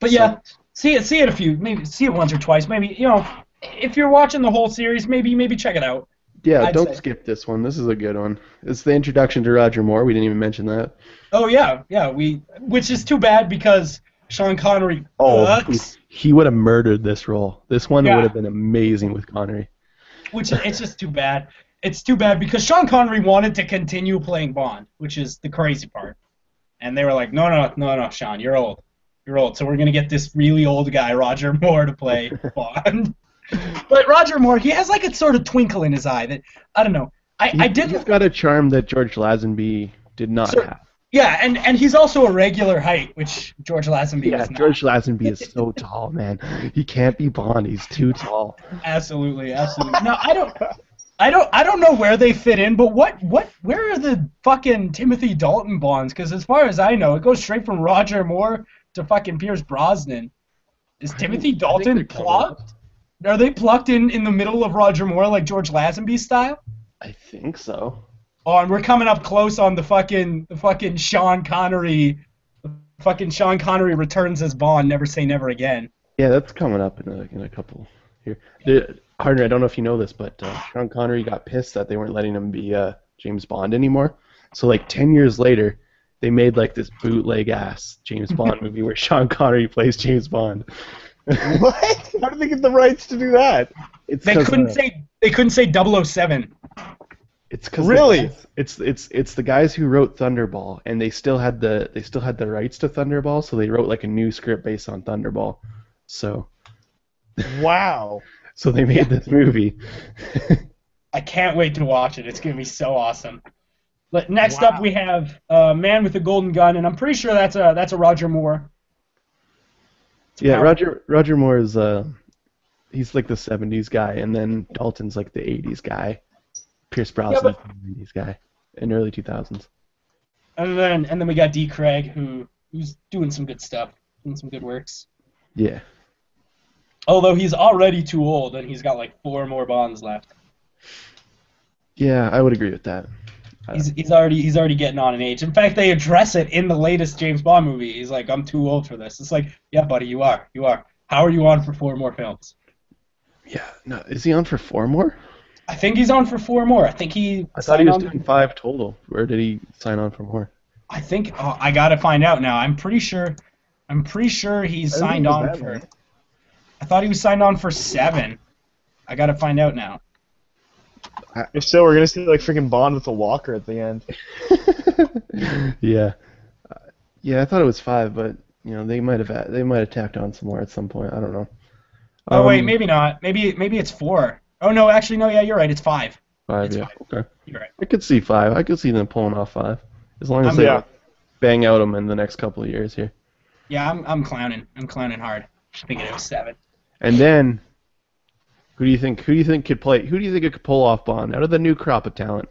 They all are. But yeah, see it, see it a few, maybe see it once or twice. Maybe you know, if you're watching the whole series, maybe maybe check it out. Yeah, I'd don't say. skip this one. This is a good one. It's the introduction to Roger Moore. We didn't even mention that. Oh yeah, yeah. We, which is too bad because Sean Connery oh, sucks. he would have murdered this role. This one Yeah. would have been amazing with Connery. Which it's just too bad. It's too bad because Sean Connery wanted to continue playing Bond, which is the crazy part. And they were like, no, no, no, no, Sean, you're old. You're old. So we're gonna get this really old guy, Roger Moore, to play Bond. but Roger Moore, he has like a sort of twinkle in his eye that I don't know. I, He, I did He's got a charm that George Lazenby did not So- have. Yeah, and, and he's also a regular height, which George Lazenby Yeah, is not. George Lazenby is so tall, man. He can't be Bond. He's too tall. Absolutely, absolutely. No, I don't. I don't. I don't know where they fit in, but what? What? Where are the fucking Timothy Dalton bonds? Because as far as I know, it goes straight from Roger Moore to fucking Pierce Brosnan. Is Timothy Dalton plucked? Are they plucked in in the middle of Roger Moore like George Lazenby style? I think so. Oh, and we're coming up close on the fucking the fucking Sean Connery. The fucking Sean Connery returns as Bond. Never say never again. Yeah, that's coming up in a, in a couple here. The, Hardner, I don't know if you know this, but uh, Sean Connery got pissed that they weren't letting him be uh, James Bond anymore. So like ten years later, they made like this bootleg ass James Bond movie where Sean Connery plays James Bond. what? How did they get the rights to do that? It's They 'cause, couldn't say they couldn't say 007. It's because Really? it's it's it's the guys who wrote Thunderball, and they still had the they still had the rights to Thunderball, so they wrote like a new script based on Thunderball. So Wow. so they made this movie. I can't wait to watch it. It's gonna be so awesome. But next up we have uh, Man with a Golden Gun, and I'm pretty sure that's a that's a Roger Moore. yeah, Wow. Roger Roger Moore is uh he's like the '70s guy, and then Dalton's like the '80s guy. Pierce Brosnan's but- the '80s guy in early 2000s. And then and then we got D. Craig, who who's doing some good stuff, doing some good works. Yeah. Although he's already too old and he's got like four more bonds left. Yeah, I would agree with that. He's, he's already he's already getting on in age. In fact, they address it in the latest James Bond movie. He's like, I'm too old for this. It's like, yeah, buddy, you are. You are. How are you on for four more films? Yeah, no, is he on for four more? I think he's on for four more. I think he. I thought he was doing five total. Where did he sign on for more? I think oh, I gotta find out now. I'm pretty sure. I'm pretty sure he's signed on for. I thought he was signed on for seven. I gotta find out now. If so, we're gonna see like freaking Bond with a walker at the end. yeah, uh, yeah. I thought it was five, but you know they might have they might have tacked on some more at some point. I don't know. Oh wait, Um, maybe not. Maybe maybe it's four. Oh no, actually no. Yeah, you're right. It's five. five. it's Yeah, five. okay. You're right. I could see five. I could see them pulling off five, as long as I'm- they yeah. bang out them in the next couple of years here. Yeah, I'm I'm clowning. I'm clowning hard. Thinking it was seven. And then, who do you think? Who do you think could play? Who do you think could pull off Bond out of the new crop of talent?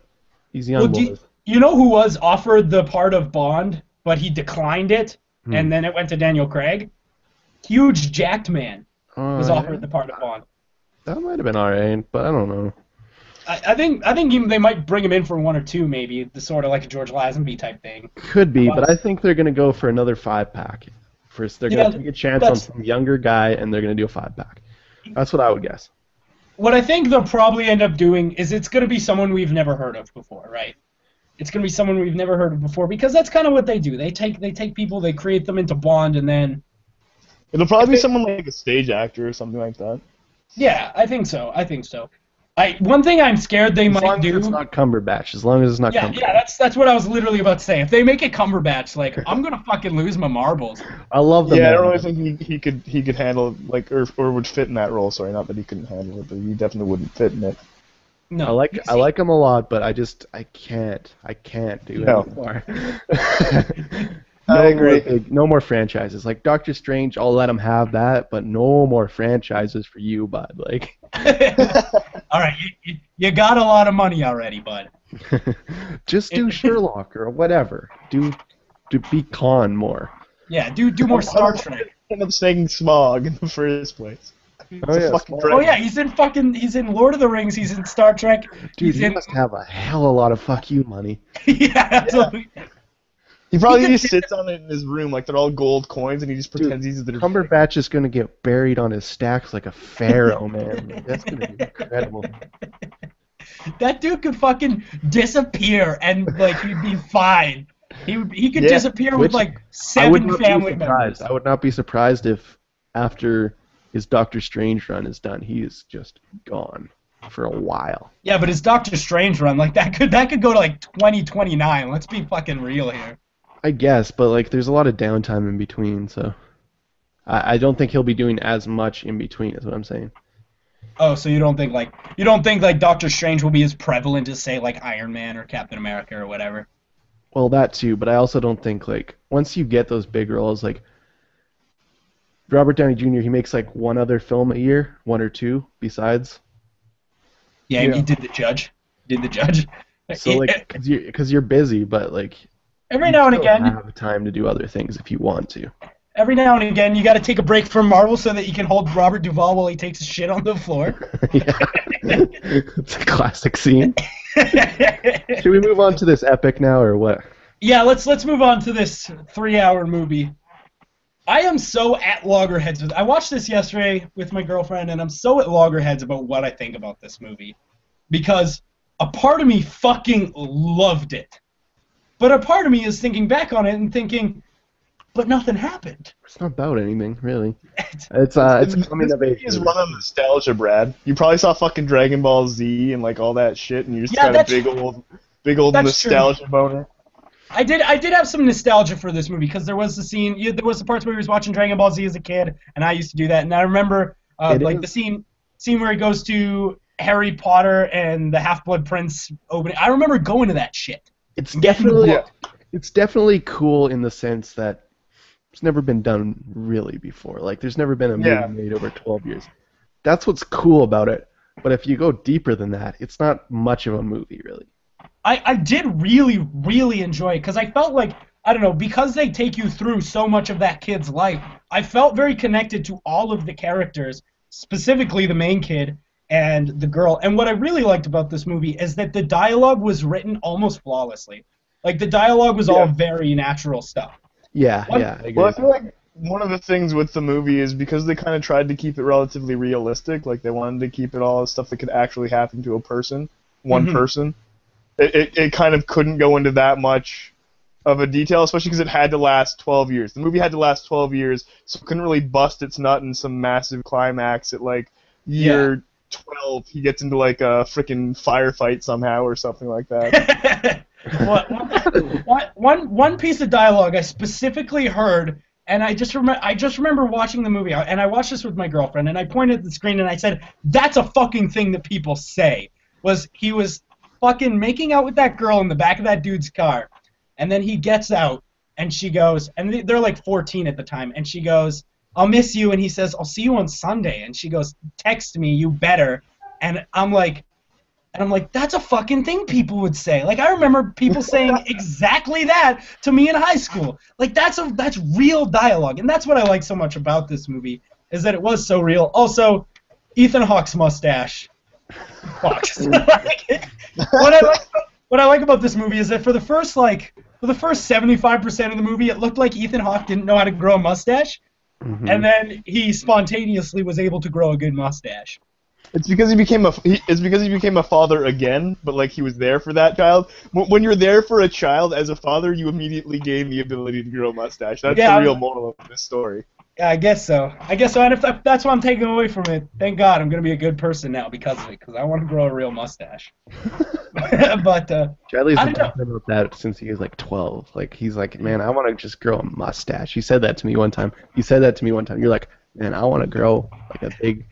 These young Well, you, you know who was offered the part of Bond, but he declined it, Hmm. and then it went to Daniel Craig? Huge jacked man Oh, was offered the part of Bond. That might have been alright, but I don't know. I, I think I think he, they might bring him in for one or two, maybe the sort of like a George Lazenby type thing. Could be, but I think they're gonna go for another five pack. First, they're gonna Yeah, take a chance on some younger guy, and they're gonna do a five pack. That's what I would guess. What I think they'll probably end up doing is it's going to be someone we've never heard of before, right? It's going to be someone we've never heard of before because that's kind of what they do. They take they take people, they create them into Bond, and then It'll probably be someone like a stage actor or something like that. yeah, I think so. I think so. I one thing I'm scared they As might long do. as it's not Cumberbatch. As long as it's not yeah, Cumberbatch. yeah, that's that's what I was literally about to say. If they make it Cumberbatch, like I'm gonna fucking lose my marbles. I love the yeah, I don't really think he, he could he could handle like or or would fit in that role. Sorry, not that he couldn't handle it, but he definitely wouldn't fit in it. No, I like You I like him a lot, but I just I can't I can't do No. it anymore. I no agree. More big, no more franchises. Like Doctor Strange, I'll let him have that, but no more franchises for you, bud. Like, All right, you, you, you got a lot of money already, bud. just do Sherlock or whatever. Do do be con more. Yeah, do do more Star Trek. End up saying Smaug in the first place. Oh, yeah, fucking Smaug. dread- Oh yeah, he's in fucking he's in Lord of the Rings. He's in Star Trek. Dude, he's he in must have a hell of a lot of fuck you money. yeah, absolutely. He probably He just sits on it in his room like they're all gold coins, and he just pretends he's the. Cumberbatch is gonna get buried on his stacks like a pharaoh, man. That's gonna be incredible. That dude could fucking disappear and like he'd be fine. He would he could Yeah, disappear with which like I would seven not family be members. surprised. I would not be surprised if after his Doctor Strange run is done, he is just gone for a while. Yeah, but his Doctor Strange run like that could that could go to like 2029. Let's be fucking real here. I guess, but like there's a lot of downtime in between, so I, I don't think he'll be doing as much in between. Is what I'm saying. Oh, so you don't think like you don't think like Doctor Strange will be as prevalent as say like Iron Man or Captain America or whatever? Well, that too, but I also don't think like once you get those big roles, like Robert Downey Jr. He makes like one other film a year, one or two besides. Yeah, Yeah. he did the Judge. Did the Judge. So like, cause you're, cause you're busy, but like every now and again, have time to do other things if you want to. every now and again, you got to take a break from Marvel so that you can hold Robert Duvall while he takes a shit on the floor. it's a classic scene. Should we move on to this epic now, or what? yeah, let's let's move on to this three-hour movie. I am so at loggerheads with. I watched this yesterday with my girlfriend, and I'm so at loggerheads about what I think about this movie, because a part of me fucking loved it, but a part of me is thinking back on it and thinking, but nothing happened. It's not about anything really. It's uh, it's a coming of age. He's movie. running nostalgia, Brad. You probably saw fucking Dragon Ball Z and like all that shit, and you just Yeah, got a that's- big old, big old that's true. nostalgia boner. I did I did have some nostalgia for this movie because there was the scene you, there was the parts where he was watching Dragon Ball Z as a kid and I used to do that and I remember uh, like is- the scene scene where he goes to Harry Potter and the Half Blood Prince opening. I remember going to that shit. It's definitely Yeah. Uh, it's definitely cool in the sense that it's never been done really before. Like there's never been a movie Yeah. made over 12 years. That's what's cool about it. But if you go deeper than that, it's not much of a movie really. I, I did really, really enjoy it because I felt like, I don't know, because they take you through so much of that kid's life, I felt very connected to all of the characters specifically the main kid and the girl. And what I really liked about this movie is that the dialogue was written almost flawlessly. Like the dialogue was all very natural stuff. Yeah, What- yeah, I agree. Well, I feel like one of the things with the movie is because they kind of tried to keep it relatively realistic, like they wanted to keep it all stuff that could actually happen to a person, one Mhm. person. It, it, it kind of couldn't go into that much of a detail, especially because it had to last 12 years. The movie had to last 12 years, so it couldn't really bust its nut in some massive climax at like year 12. He gets into like a freaking firefight somehow or something like that. One, one, one piece of dialogue I specifically heard, and I just remember I just remember watching the movie, and I watched this with my girlfriend, and I pointed at the screen and I said, "That's a fucking thing that people say." Was he was fucking making out with that girl in the back of that dude's car, and then he gets out, and she goes, and they're like 14 at the time, and she goes, "I'll miss you," and he says, "I'll see you on Sunday," and she goes, "Text me, you better," and I'm like. And I'm like, that's a fucking thing people would say. Like I remember people saying exactly that to me in high school. Like that's a that's real dialogue, and that's what I like so much about this movie is that it was so real. Also, Ethan Hawke's mustache. Fucks. Like, what I like what I like about this movie is that for the first like for the first 75% of the movie, it looked like Ethan Hawke didn't know how to grow a mustache, Mhm. and then he spontaneously was able to grow a good mustache. It's because he became a he, it's because he became a father again, but like he was there for that child. When, when you're there for a child as a father, you immediately gain the ability to grow a mustache. That's Yeah, the real moral of this story. Yeah, I guess so. I guess so. And if that's what I'm taking away from it, thank God I'm gonna be a good person now because of it. Because I want to grow a real mustache. but uh, Charlie's I been talking about that since he was like 12. Like he's like, man, I want to just grow a mustache. He said that to me one time. He said that to me one time. You're like, man, I want to grow like a big,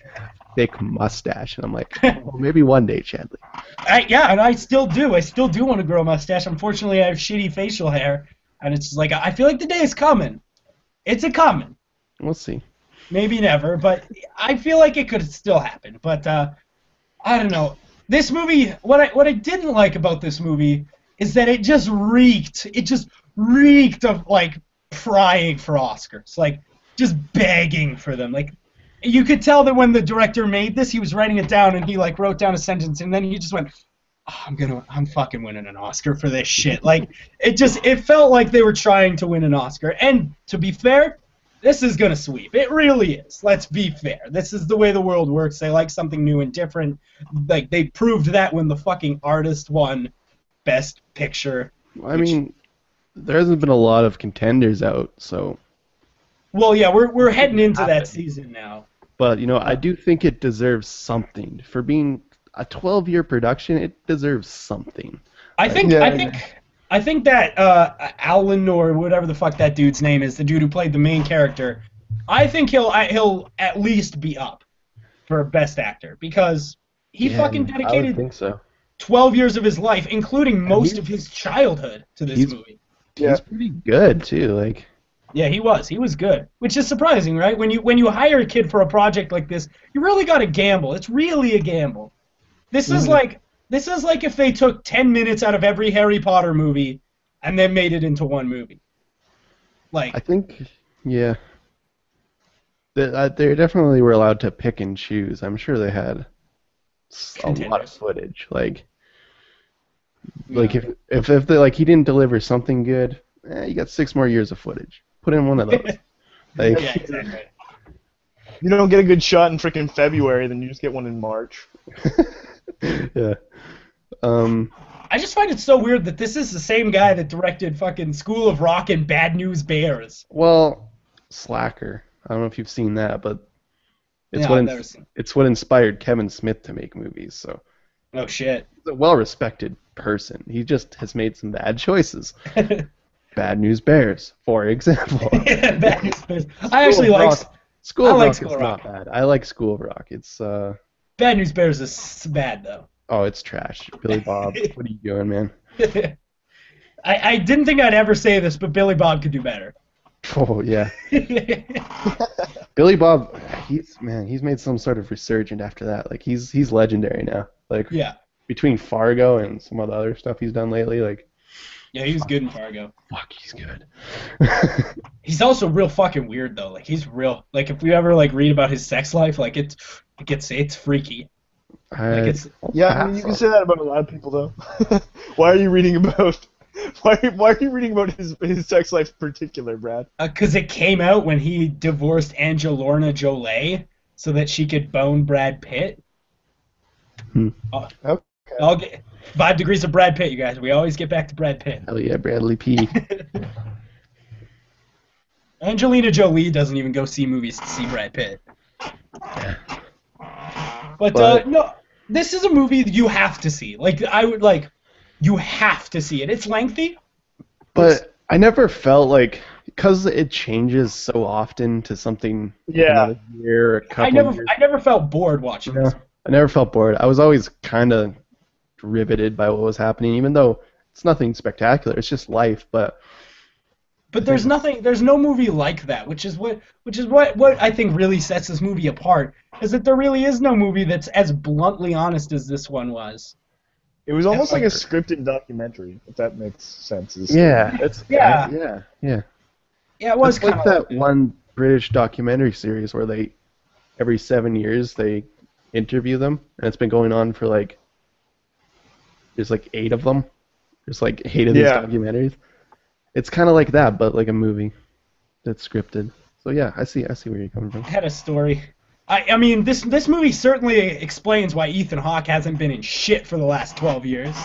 thick mustache. And I'm like, well, maybe one day, Chadley. I, yeah, and I still do. I still do want to grow a mustache. Unfortunately, I have shitty facial hair, and it's like I feel like the day is coming. It's a coming. We'll see. Maybe never, but I feel like it could still happen. But uh, I don't know. This movie, what I what I didn't like about this movie is that it just reeked. It just reeked of like prying for Oscars, like just begging for them. Like you could tell that when the director made this, he was writing it down and he like wrote down a sentence and then he just went, oh, "I'm gonna, I'm fucking winning an Oscar for this shit." Like it just, it felt like they were trying to win an Oscar. And to be fair, this is gonna sweep. It really is. Let's be fair. This is the way the world works. They like something new and different. Like they proved that when the fucking artist won Best Picture. I mean, there hasn't been a lot of contenders out, so. Well, yeah, we're we're heading into Happen. that season now. But you know, I do think it deserves something for being a 12-year production. It deserves something. I think Yeah, I I think I think that uh, Alan or whatever the fuck that dude's name is, the dude who played the main character, I think he'll I- he'll at least be up for best actor because he Yeah, fucking I dedicated think so. 12 years of his life, including most of his childhood, to this he's- movie. Yeah. He's pretty good too. Like, Yeah, he was. He was good, which is surprising, right? When you when you hire a kid for a project like this, you really got to gamble. It's really a gamble. This is Mhm. like this is like if they took 10 minutes out of every Harry Potter movie and then made it into one movie. Like I think, yeah. They, uh, they definitely were allowed to pick and choose. I'm sure they had a lot of footage. Like, like if if if they like he didn't deliver something good, eh, you got six more years of footage. Put in one of those. Like, yeah, exactly. You don't get a good shot in freaking February, then you just get one in March. yeah. Um. I just find it so weird that this is the same guy that directed fucking School of Rock and Bad News Bears. Well, Slacker. I don't know if you've seen that, but it's Yeah, what in- it's what inspired Kevin Smith to make movies. So Oh shit. he's a well-respected person. He just has made some bad choices. Bad News Bears, for example. Bad News Bears. I actually School of like Rock- School I of like Rock School is of not bad. I like School of Rock. It's uh Bad News Bears is bad though. oh, it's trash. Billy Bob, what are you doing, man? I, I didn't think I'd ever say this, but Billy Bob could do better. Oh yeah, Billy Bob. He's man. He's made some sort of resurgent after that. Like he's he's legendary now. Like yeah. between Fargo and some of the other stuff he's done lately, like Yeah, he was good in Fargo. Fuck, he's good. He's also real fucking weird though. Like he's real. Like if we ever like read about his sex life, like it's it gets it's freaky. I, Like it's Yeah, I mean, you can say that about a lot of people, though. why are you reading about? Why, why are you reading about his his sex life in particular, Brad? because it came out when he divorced Angelina Jolie so that she could bone Brad Pitt. Hmm. Uh, Okay. I'll get five degrees of Brad Pitt, you guys. We always get back to Brad Pitt. Hell yeah, Bradley P. Angelina Jolie doesn't even go see movies to see Brad Pitt. But, uh, no, this is a movie you have to see. Like I would like, you have to see it. It's lengthy. But I never felt like because it changes so often to something Yeah. another year, or a couple I never, years. I never felt bored watching Yeah. this. I never felt bored. I was always kind of riveted by what was happening, even though it's nothing spectacular. It's just life. But But there's nothing, there's no movie like that, which is what, which is what, what I think really sets this movie apart, is that there really is no movie that's as bluntly honest as this one was. It was almost like a scripted documentary, if that makes sense. Yeah, it's Yeah. yeah, yeah. Yeah, it was It's like that of one British documentary series where they every seven years they interview them, and it's been going on for like there's like eight of them. There's like eight of Yeah. these documentaries. It's kind of like that, but like a movie that's scripted. So yeah, I see. I see where you're coming from. had a story. I, I mean, this this movie certainly explains why Ethan Hawke hasn't been in shit for the last 12 years.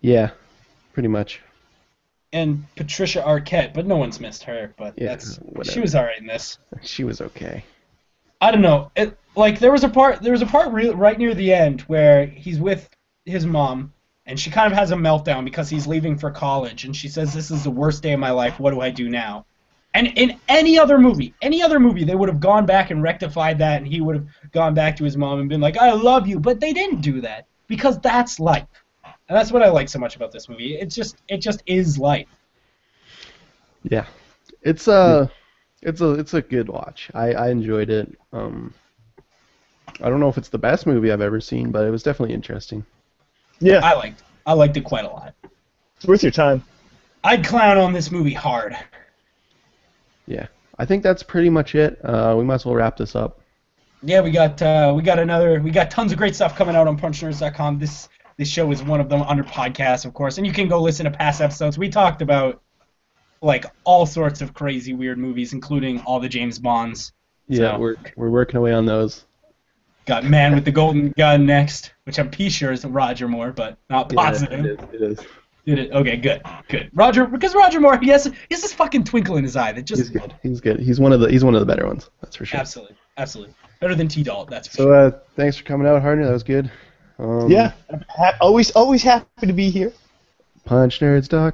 Yeah, pretty much. And Patricia Arquette, but no one's missed her. But Yeah, that's whatever. she was alright in this. She was okay. I don't know. It, like there was a part there was a part re- right near the end where he's with his mom and she kind of has a meltdown because he's leaving for college and she says this is the worst day of my life. What do I do now? And in any other movie, any other movie, they would have gone back and rectified that, and he would have gone back to his mom and been like, "I love you," but they didn't do that because that's life, and that's what I like so much about this movie. It's just, it just is life. Yeah, it's a, it's a, it's a good watch. I, I enjoyed it. Um, I don't know if it's the best movie I've ever seen, but it was definitely interesting. Yeah, I liked, I liked it quite a lot. it's worth your time. I'd clown on this movie hard. Yeah, I think that's pretty much it. Uh, we might as well wrap this up. Yeah, we got uh, we got another we got tons of great stuff coming out on punchnerds.com. This this show is one of them under podcast, of course, and you can go listen to past episodes. We talked about like all sorts of crazy weird movies, including all the James Bonds. Yeah, So- we're we're working away on those. Got Man with the Golden Gun next, which I'm pretty sure is Roger Moore, but not positive. Yeah, positive. it is. It is. Did it? Okay, good, good. Roger, because Roger Moore, he has he has this fucking twinkle in his eye that just He's good. He's good. He's one of the he's one of the better ones. That's for sure. absolutely, absolutely better than T. Dalt. That's for So sure. uh, thanks for coming out, Hardner. That was good. Um, Yeah, ha- always always happy to be here. PunchNerds.com.